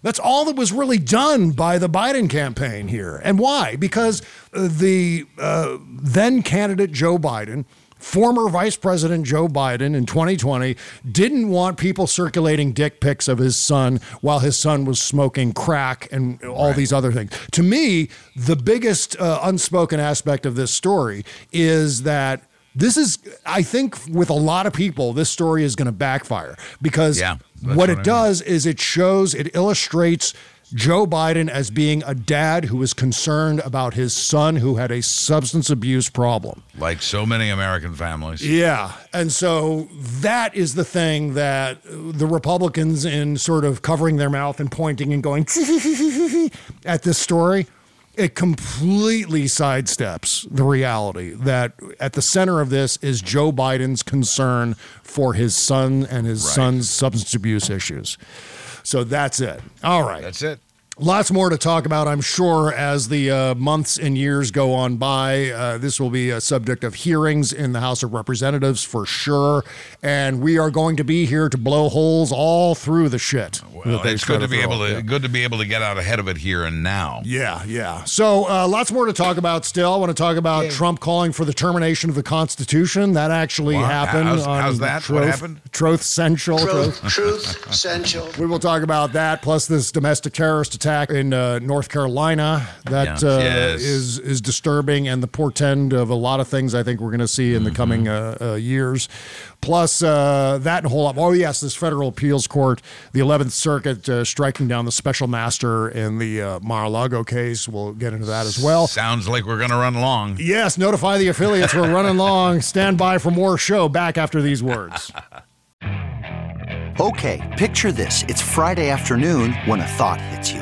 That's all that was really done by the Biden campaign here. And why? Because uh, the uh, then candidate Joe Biden, former Vice President Joe Biden in 2020, didn't want people circulating dick pics of his son while his son was smoking crack and all these other things. To me, the biggest uh, unspoken aspect of this story is that. This is, I think, with a lot of people, this story is going to backfire because Yeah, that's what it mean. does is it shows, it illustrates Joe Biden as being a dad who is concerned about his son who had a substance abuse problem. Like so many American families. Yeah. And so that is the thing that the Republicans, in sort of covering their mouth and pointing and going at this story, it completely sidesteps the reality that at the center of this is Joe Biden's concern for his son and his son's substance abuse issues. So that's it. All right. That's it. Lots more to talk about, I'm sure, as the uh, months and years go on by. Uh, this will be a subject of hearings in the House of Representatives for sure. And we are going to be here to blow holes all through the shit. Well, it's good to be able to Yeah. good to be able to get out ahead of it here and now. Yeah, yeah. So uh, lots more to talk about still. I want to talk about Trump calling for the termination of the Constitution. That actually Wow. happened. How's- on how's that? What happened? Truth Central. Truth, truth, essential. We will talk about that, plus this domestic terrorist attack in uh, North Carolina that Yeah. uh, Yes. is is disturbing and the portend of a lot of things I think we're going to see in the coming uh, uh, years. Plus uh, that and a whole lot. Oh yes, this federal appeals court, the 11th Circuit, uh, striking down the special master in the uh, Mar-a-Lago case. We'll get into that as well. Sounds like we're going to run long. Yes, notify the affiliates. We're running long. Stand by for more show. Back after these words. Okay, picture this. It's Friday afternoon when a thought hits you.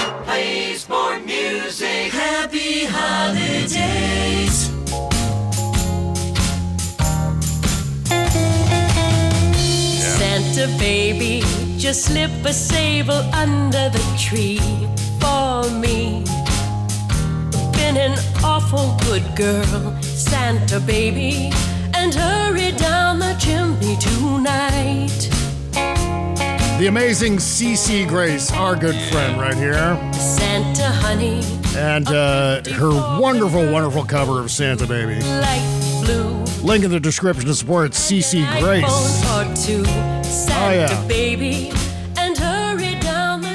Santa baby, Just slip a sable under the tree for me. Been an awful good girl, Santa baby, and hurry down the chimney tonight. The amazing CC Grace, our good friend right here. Santa honey, And uh, her wonderful, wonderful cover of Santa Baby. light blue. Link in the description to support CC Grace. iPhone or two, Santa Oh, yeah. baby, and hurry down the.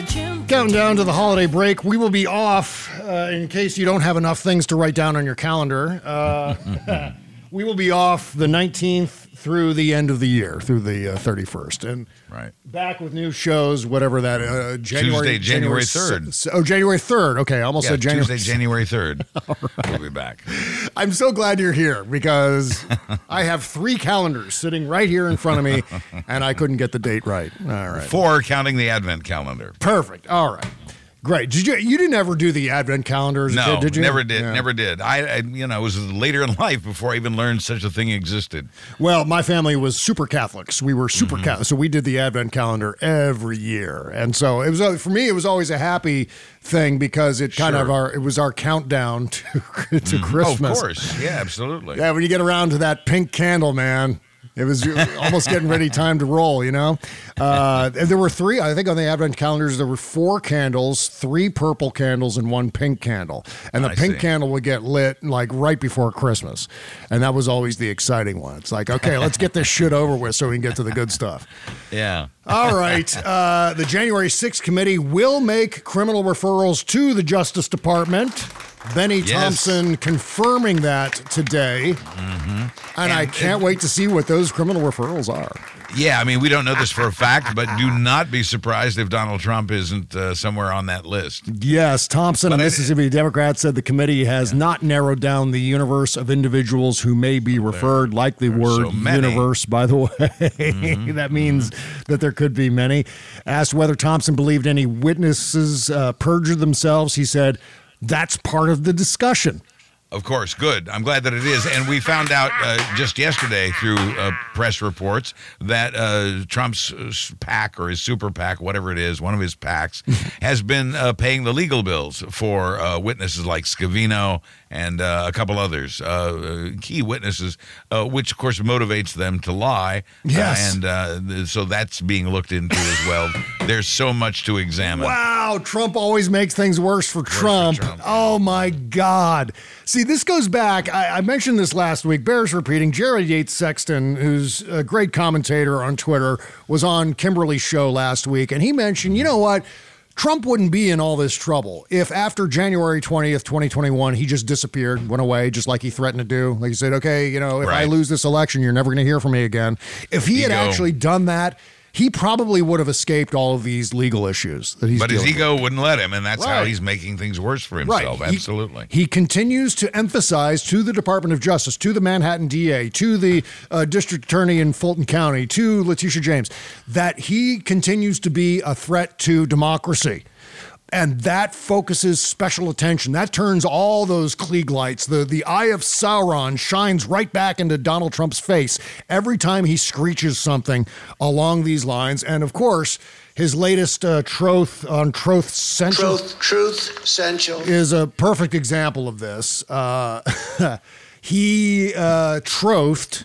Counting down to the holiday break. We will be off uh, in case you don't have enough things to write down on your calendar. Uh, we will be off the 19th through the end of the year, through the uh, 31st. And Right. back with new shows, whatever that uh, January Tuesday, January 3rd. Oh, January 3rd. Okay, I almost Yeah, said January. Tuesday, January 3rd. We'll be back. I'm so glad you're here because I have three calendars sitting right here in front of me and I couldn't get the date right. All right. Four counting the advent calendar. Perfect. All right. Great. Did you you didn't ever do the advent calendar as a No, kid, did you? never did. Yeah. Never did. I, I, you know, it was later in life before I even learned such a thing existed. Well, my family was super Catholics. We were Mm-hmm. super Catholic, so we did the Advent calendar every year, and so it was uh, for me. It was always a happy thing because it kind of our it was our countdown to to Oh, Christmas. of course. Yeah, absolutely. Yeah, when you get around to that pink candle, man, it was almost getting ready time to roll, you know? Uh, there were three, I think on the Advent calendars, there were four candles, three purple candles, and one pink candle. And the I pink see. candle would get lit like right before Christmas. And that was always the exciting one. It's like, okay, let's get this shit over with so we can get to the good stuff. Yeah. All right. Uh, the January 6th committee will make criminal referrals to the Justice Department. Benny Yes. Thompson confirming that today. Mm-hmm. And, I can't wait to see what those criminal referrals are. Yeah, I mean, we don't know this for a fact, but do not be surprised if Donald Trump isn't uh, somewhere on that list. Yes, Thompson, a But I- Mississippi Democrat, said the committee has not narrowed down the universe of individuals who may be referred, like the word so. Mm-hmm. universe, by the way. that means that there could be many. Asked whether Thompson believed any witnesses uh, perjured themselves, he said, that's part of the discussion. Of course, good. I'm glad that it is. And we found out uh, just yesterday through uh, press reports that uh, Trump's uh, PAC or his super PAC, whatever it is, one of his PACs, has been uh, paying the legal bills for uh, witnesses like Scavino and uh, a couple others, uh, key witnesses, uh, which of course motivates them to lie. Yes. And uh, so that's being looked into as well. There's so much to examine. Wow, Trump always makes things worse for Trump. Oh my God. See, this goes back. I, I mentioned this last week. Bears repeating. Jared Yates Sexton, who's a great commentator on Twitter, was on Kimberly's show last week, and he mentioned, you know what? Trump wouldn't be in all this trouble if after January 20th, 2021, he just disappeared, went away, just like he threatened to do. Like he said, okay, you know, if I lose this election, you're never going to hear from me again. If he had Ego. actually done that, he probably would have escaped all of these legal issues that he's but his dealing with. ego wouldn't let him, and that's how he's making things worse for himself. He- Absolutely. He, continues to emphasize to the Department of Justice, to the Manhattan DA, to the uh, district attorney in Fulton County, to Letitia James, that he continues to be a threat to democracy. And that focuses special attention. That turns all those Klieg lights. The, the eye of Sauron shines right back into Donald Trump's face every time he screeches something along these lines. And of course, his latest uh, troth on Troth Central Truth, truth, central is a perfect example of this. Uh, he uh, trothed.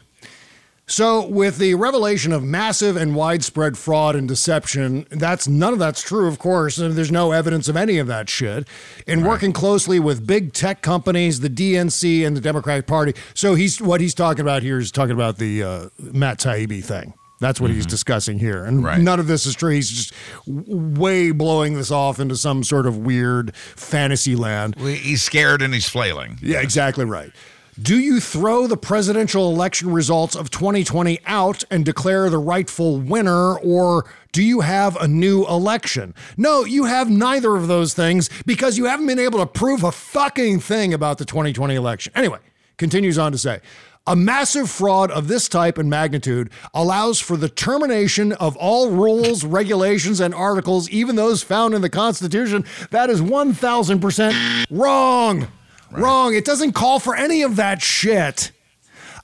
So, with the revelation of massive and widespread fraud and deception, that's none of that's true, of course, and there's no evidence of any of that shit. In working closely with big tech companies, the DNC, and the Democratic Party, so he's what he's talking about here is talking about the uh, Matt Taibbi thing. That's what he's discussing here, and Right. none of this is true. He's just way blowing this off into some sort of weird fantasy land. He's scared and he's flailing. Yeah, exactly right. Do you throw the presidential election results of 2020 out and declare the rightful winner, or do you have a new election? No, you have neither of those things because you haven't been able to prove a fucking thing about the 2020 election. Anyway, continues on to say. A massive fraud of this type and magnitude allows for the termination of all rules, regulations, and articles, even those found in the Constitution. That is 1000% wrong. Wrong. It doesn't call for any of that shit.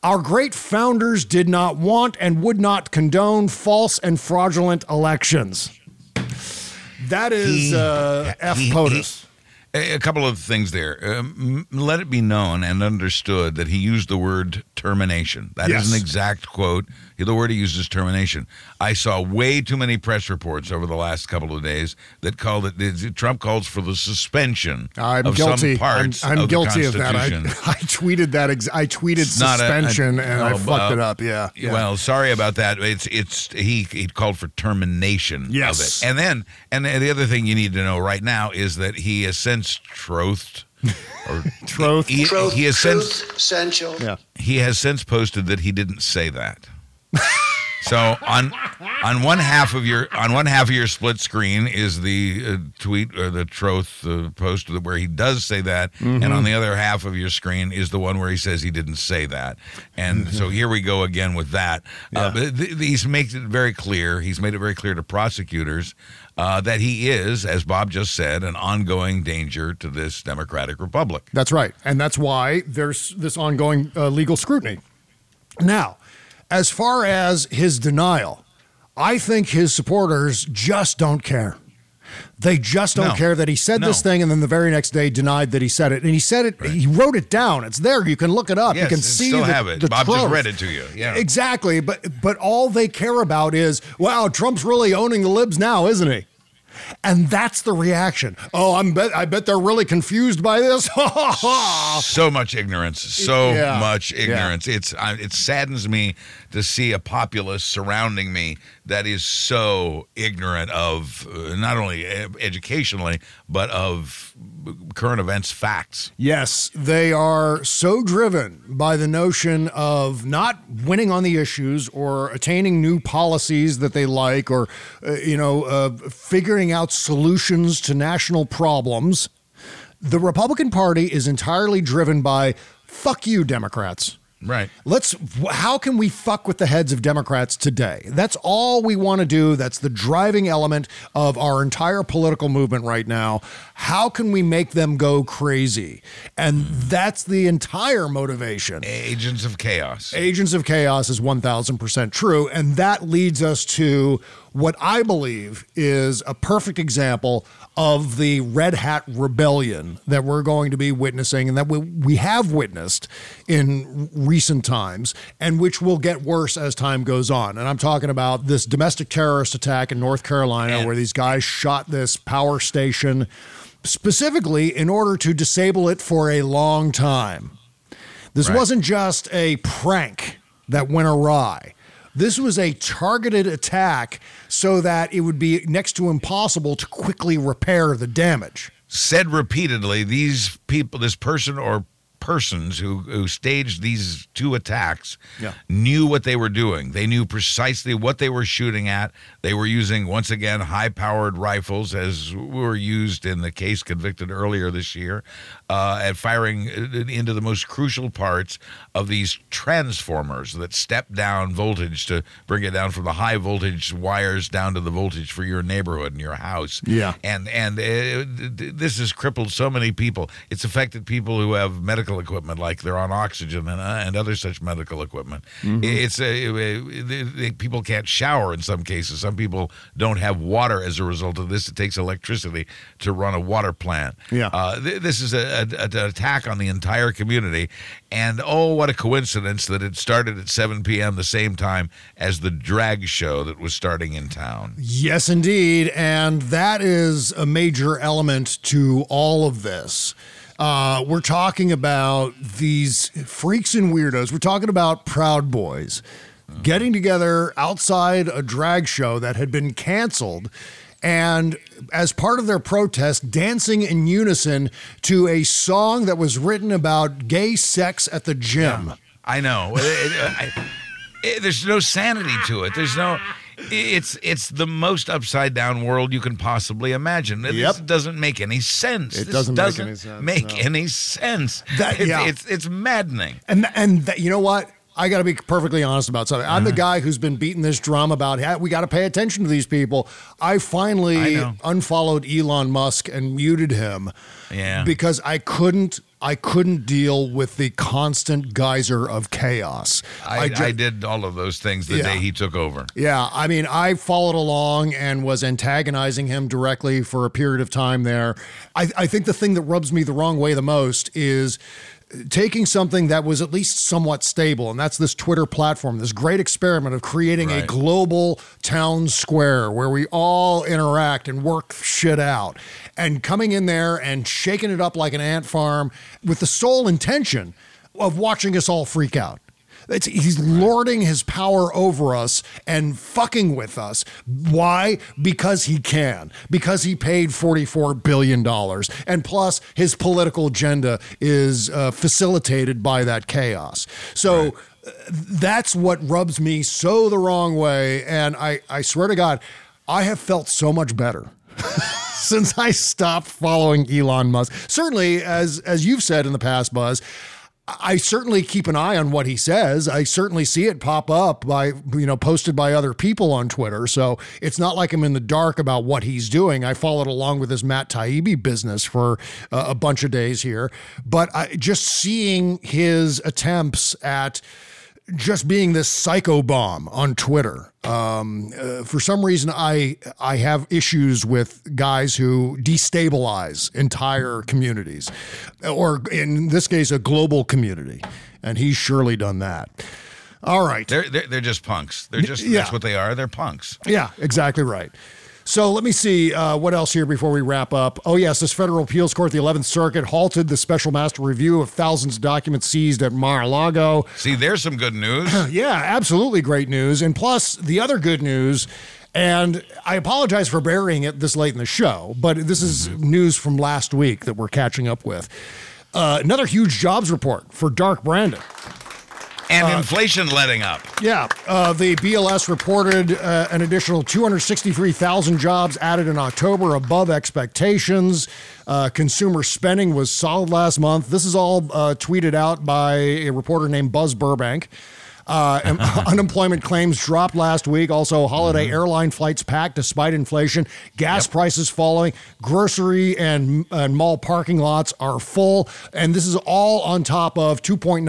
Our great founders did not want and would not condone false and fraudulent elections. That is He- uh, F. he- POTUS. A a couple of things there. Um, let it be known and understood that he used the word termination. That is Yes. an exact quote. The word he used is termination. I saw way too many press reports over the last couple of days that called it. Trump calls for the suspension I'm of guilty. some parts I'm, I'm of guilty the of that. I, I tweeted that. Ex- I tweeted It's not a- a- suspension and I oh, fucked uh, it up. Yeah. yeah. Well, sorry about that. It's it's he he called for termination Yes. of it. And then and the other thing you need to know right now is that he has since trothed or Troth. he, Truth, he has since truth, essential. yeah. he has since posted that he didn't say that. so on on one half of your on one half of your split screen is the uh, tweet or the troth uh, post where he does say that, and on the other half of your screen is the one where he says he didn't say that. And so here we go again with that. Uh, but th- he's makes it very clear. He's made it very clear to prosecutors uh, that he is, as Bob just said, an ongoing danger to this democratic republic. That's right. And that's why there's this ongoing uh, legal scrutiny. Now, as far as his denial, I think his supporters just don't care. They just don't No. care that he said this thing and then the very next day denied that he said it. And he said it, he wrote it down. It's there. You can look it up. Yes, you can see still the, have it. the Bob just read it to you. Yeah. Exactly. But but all they care about is, wow, Trump's really owning the libs now, isn't he? And that's the reaction. Oh, I'm bet I bet they're really confused by this. so much ignorance so Yeah. much Yeah. ignorance it's I, it saddens me to see a populace surrounding me that is so ignorant of uh, not only educationally but of current events facts Yes, they are so driven by the notion of not winning on the issues or attaining new policies that they like or, uh, you know, uh, figuring out solutions to national problems. The Republican Party is entirely driven by fuck you, Democrats. Right Let's. How can we fuck with the heads of Democrats today? That's all we want to do. That's the driving element of our entire political movement right now. How can we make them go crazy? And that's the entire motivation. agents of chaos Agents of Chaos is 1000% true. And that leads us to what I believe is a perfect example of the Red Hat Rebellion that we're going to be witnessing and that we, we have witnessed in recent times and which will get worse as time goes on. And I'm talking about this domestic terrorist attack in North Carolina where these guys shot this power station specifically in order to disable it for a long time. This Right. wasn't just a prank that went awry. This was a targeted attack so that it would be next to impossible to quickly repair the damage. said repeatedly these people this person or persons who, who staged these two attacks Yeah. knew what they were doing they knew precisely what they were shooting at they were using once again high powered rifles as were used in the case convicted earlier this year uh, at firing into the most crucial parts of these transformers that step down voltage to bring it down from the high voltage wires down to the voltage for your neighborhood and your house Yeah. and and uh, th- this has crippled so many people. It's affected people who have medical equipment, like they're on oxygen and uh, and other such medical equipment. It's uh, uh, people can't shower in some cases. Some people don't have water as a result of this. It takes electricity to run a water plant. Yeah. uh, th- this is a, a, an attack on the entire community. And oh, what a coincidence that it started at 7 p.m. the same time as the drag show that was starting in town. Yes, indeed. And that is a major element to all of this. Uh, we're talking about these freaks and weirdos. We're talking about Proud Boys getting together outside a drag show that had been canceled. And as part of their protest, dancing in unison to a song that was written about gay sex at the gym. I know. It- it- I- it- there's no sanity to it. There's no. It's it's the most upside down world you can possibly imagine. This Yep. doesn't make any sense. It This doesn't make any sense, make no. any sense. That- it's, yeah. it's it's maddening. And and that, you know what? I got to be perfectly honest about something. I'm the Uh-huh. guy who's been beating this drum about "Hey, we got to pay attention to these people. I finally I unfollowed Elon Musk and muted him Yeah. because I couldn't I couldn't deal with the constant geyser of chaos. I, I, ju- did all of those things the Yeah. day he took over. yeah, I mean, I followed along and was antagonizing him directly for a period of time there. I, I think the thing that rubs me the wrong way the most is taking something that was at least somewhat stable, and that's this Twitter platform, this great experiment of creating a global town square where we all interact and work shit out, and coming in there and shaking it up like an ant farm with the sole intention of watching us all freak out. It's, he's lording his power over us and fucking with us. Why? Because he can. Because he paid $44 billion. And plus, his political agenda is uh, facilitated by that chaos. So uh, that's what rubs me so the wrong way. And I, I swear to God, I have felt so much better. Since I stopped following Elon Musk, certainly as as you've said in the past, Buzz, I certainly keep an eye on what he says. I certainly see it pop up by, you know, posted by other people on Twitter. So it's not like I'm in the dark about what he's doing. I followed along with his Matt Taibbi business for uh, a bunch of days here. But I, just seeing his attempts at just being this psycho bomb on Twitter. Um, uh, for some reason, I I have issues with guys who destabilize entire communities, or in this case, a global community, and he's surely done that. All right. They're, they're they're just punks. They're just Yeah. that's what they are. They're punks. Yeah, exactly right. So let me see uh, what else here before we wrap up. Oh, yes, this federal appeals court, the 11th Circuit, halted the special master review of thousands of documents seized at Mar a Lago. See, there's some good news. yeah, absolutely great news. And plus, the other good news, and I apologize for burying it this late in the show, but this is news from last week that we're catching up with. Uh, another huge jobs report for Dark Brandon. And inflation letting up. Yeah, uh, the BLS reported uh, an additional 263,000 jobs added in October, above expectations. Uh, consumer spending was solid last month. This is all uh, tweeted out by a reporter named Buzz Burbank. Uh, unemployment claims dropped last week. Also, holiday airline flights packed despite inflation. Gas prices falling. Grocery and, and mall parking lots are full. And this is all on top of 2.9%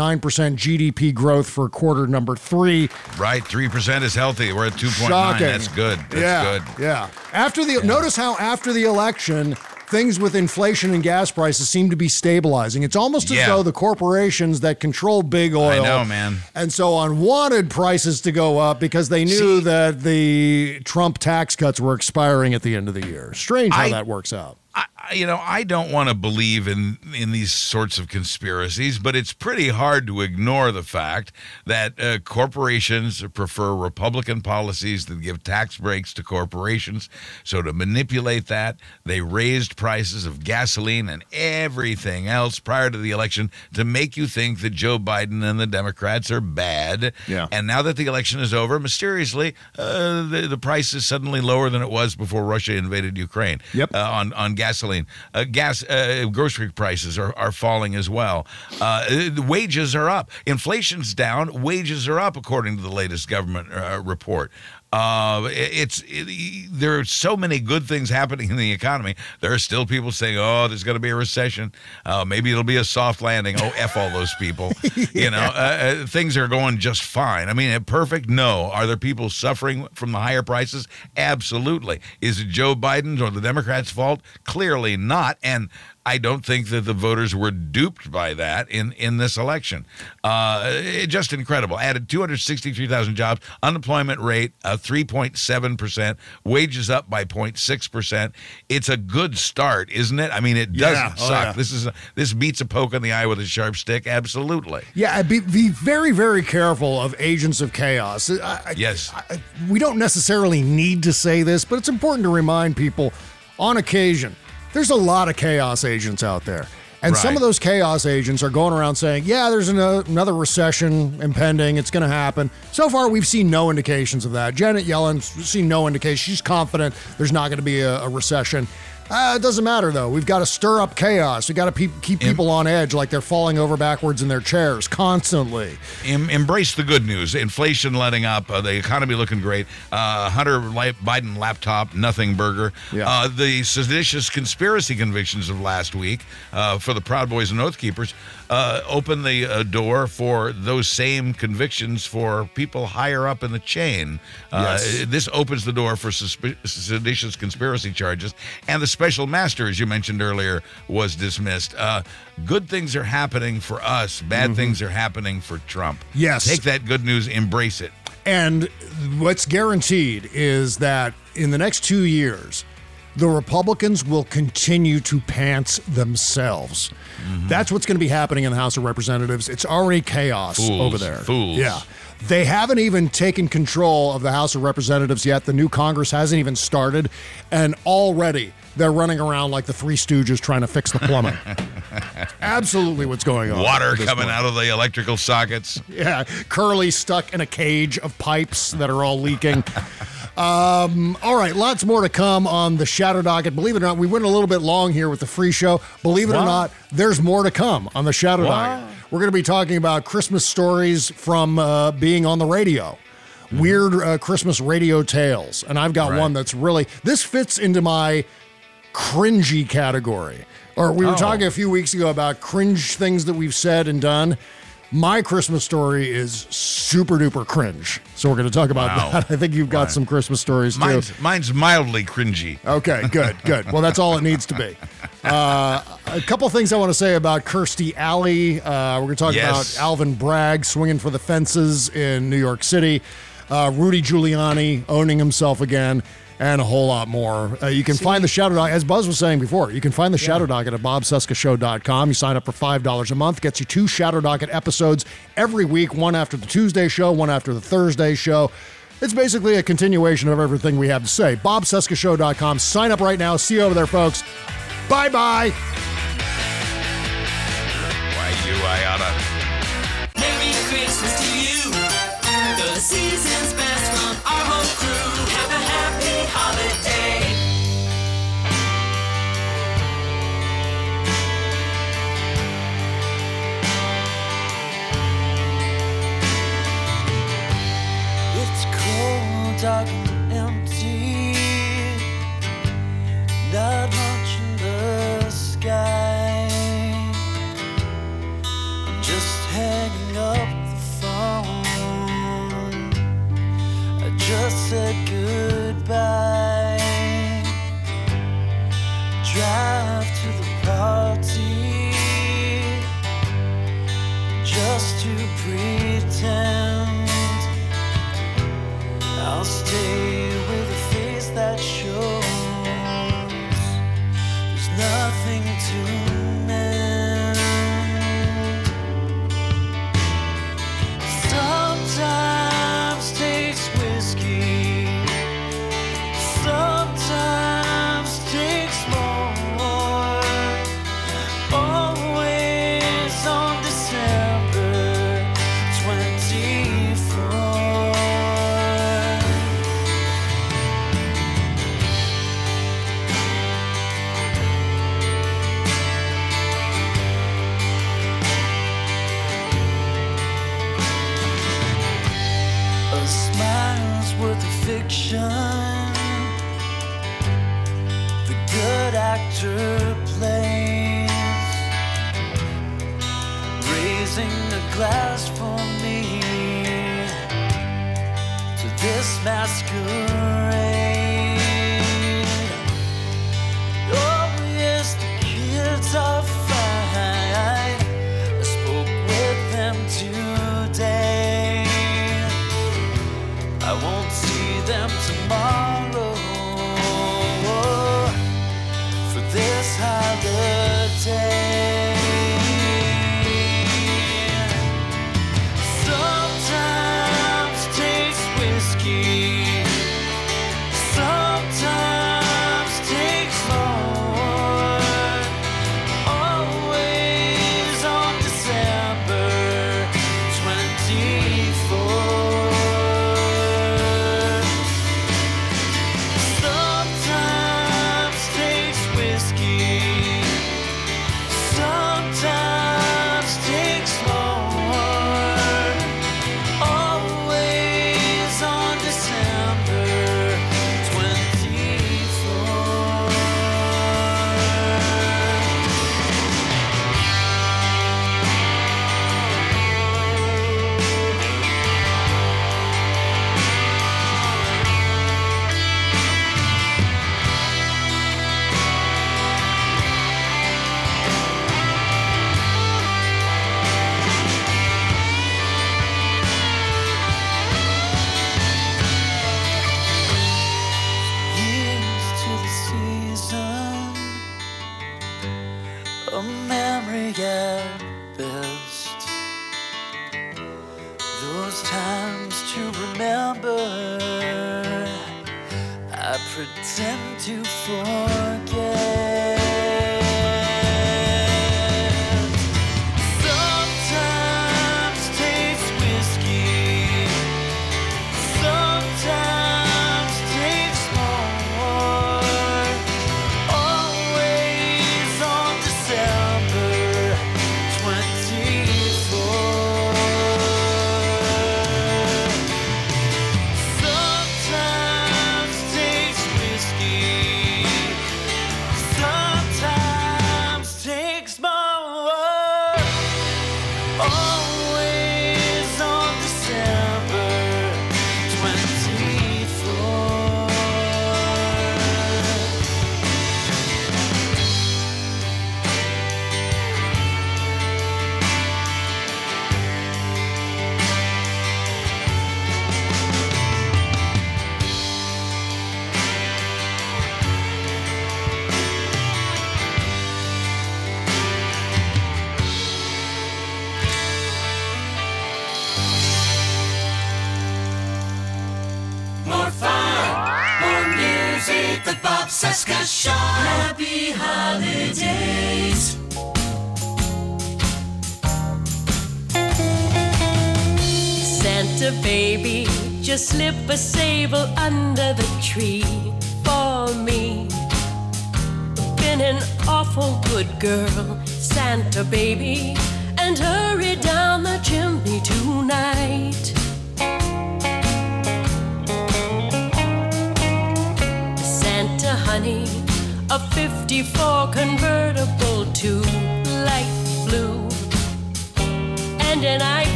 GDP growth for quarter number three. Right, three percent is healthy. We're at two point nine. Shocking. That's good. That's yeah, good. Yeah. After the notice how after the election things with inflation and gas prices seem to be stabilizing. It's almost as Yeah. though the corporations that control big oil know, man. and so on wanted prices to go up because they knew that the Trump tax cuts were expiring at the end of the year. Strange how I- that works out. I, you know, I don't want to believe in in these sorts of conspiracies, but it's pretty hard to ignore the fact that uh, corporations prefer Republican policies that give tax breaks to corporations. So to manipulate that, they raised prices of gasoline and everything else prior to the election to make you think that Joe Biden and the Democrats are bad. Yeah. And now that the election is over, mysteriously, uh, the, the price is suddenly lower than it was before Russia invaded Ukraine. Yep. Uh, on on gasoline, uh, gas, uh, grocery prices are, are falling as well. Uh, wages are up. Inflation's down. Wages are up, according to the latest government uh, report. Uh, it's it, there are so many good things happening in the economy. There are still people saying, "Oh, there's going to be a recession. Uh, maybe it'll be a soft landing." Oh, f all those people. You know, uh, uh, things are going just fine. I mean, perfect? No. Are there people suffering from the higher prices? Absolutely. Is it Joe Biden's or the Democrats' fault? Clearly not. And I don't think that the voters were duped by that in, in this election. Uh, it- just incredible. Added 263,000 jobs, unemployment rate uh, 3.7%, wages up by 0.6%. It's a good start, isn't it? I mean, it doesn't Yeah. Oh, suck. yeah. This is a, this beats a poke in the eye with a sharp stick. Absolutely. Yeah, be, be very, very careful of agents of chaos. I, I- Yes. I- we don't necessarily need to say this, but it's important to remind people on occasion there's a lot of chaos agents out there. And some of those chaos agents are going around saying, yeah, there's an, uh, another recession impending. It's going to happen. So far, we've seen no indications of that. Janet Yellen's seen no indication. She's confident there's not going to be a, a recession. Uh, it doesn't matter though. We've got to stir up chaos. We got to pe- keep people on edge, like they're falling over backwards in their chairs constantly. Em- embrace the good news. Inflation letting up. Uh, the economy looking great. Uh, Hunter Biden laptop, nothing burger. Yeah. Uh, the seditious conspiracy convictions of last week uh, for the Proud Boys and Oath Keepers uh, open the uh, door for those same convictions for people higher up in the chain. Uh, Yes. This opens the door for suspi- seditious conspiracy charges. And the special master, as you mentioned earlier, was dismissed. Uh, good things are happening for us, bad things are happening for Trump. Mm-hmm. Yes. Take that good news, embrace it. And what's guaranteed is that in the next two years, the Republicans will continue to pants themselves. Mm-hmm. That's what's going to be happening in the House of Representatives. It's already chaos Fools, over there. fools. Yeah. They haven't even taken control of the House of Representatives yet. The new Congress hasn't even started. And already they're running around like the Three Stooges trying to fix the plumbing. Absolutely what's going on. Water coming point. out of the electrical sockets. Yeah, Curly stuck in a cage of pipes that are all leaking. Um, all right, lots more to come on the Shadow Docket. Believe it or not, we went a little bit long here with the free show. Believe it or not, there's more to come on the Shadow What? Docket. We're going to be talking about Christmas stories from uh, being on the radio. Weird uh, Christmas radio tales. And I've got Right. one that's really, this fits into my cringy category. Or we were Oh. talking a few weeks ago about cringe things that we've said and done. My Christmas story is super duper cringe. So we're going to talk about Wow. that. I think you've got some Christmas stories too. Mine's, mine's mildly cringy. Okay, good, good. Well, that's all it needs to be. Uh, a couple things I want to say about Kirstie Alley. Uh, we're going to talk Yes. about Alvin Bragg swinging for the fences in New York City, uh, Rudy Giuliani owning himself again, and a whole lot more. Uh, you can find the Shadow Dog, as Buzz was saying before, you can find the Shadow Docket at bobcescashow.com. You sign up for $5 a month, gets you two Shadow Docket episodes every week, one after the Tuesday show, one after the Thursday show. It's basically a continuation of everything we have to say. BobCescashow.com. Sign up right now. See you over there, folks. Bye bye. Why you, I oughta.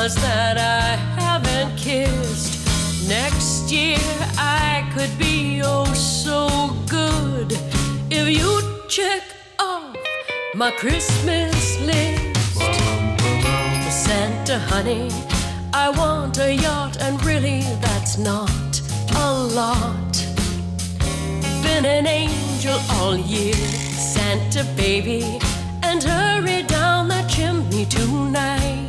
ones that I haven't kissed. Next year I could be oh so good if you check off my Christmas list. Santa, honey, I want a yacht, and really that's not a lot. Been an angel all year, Santa baby, and hurry down the chimney tonight.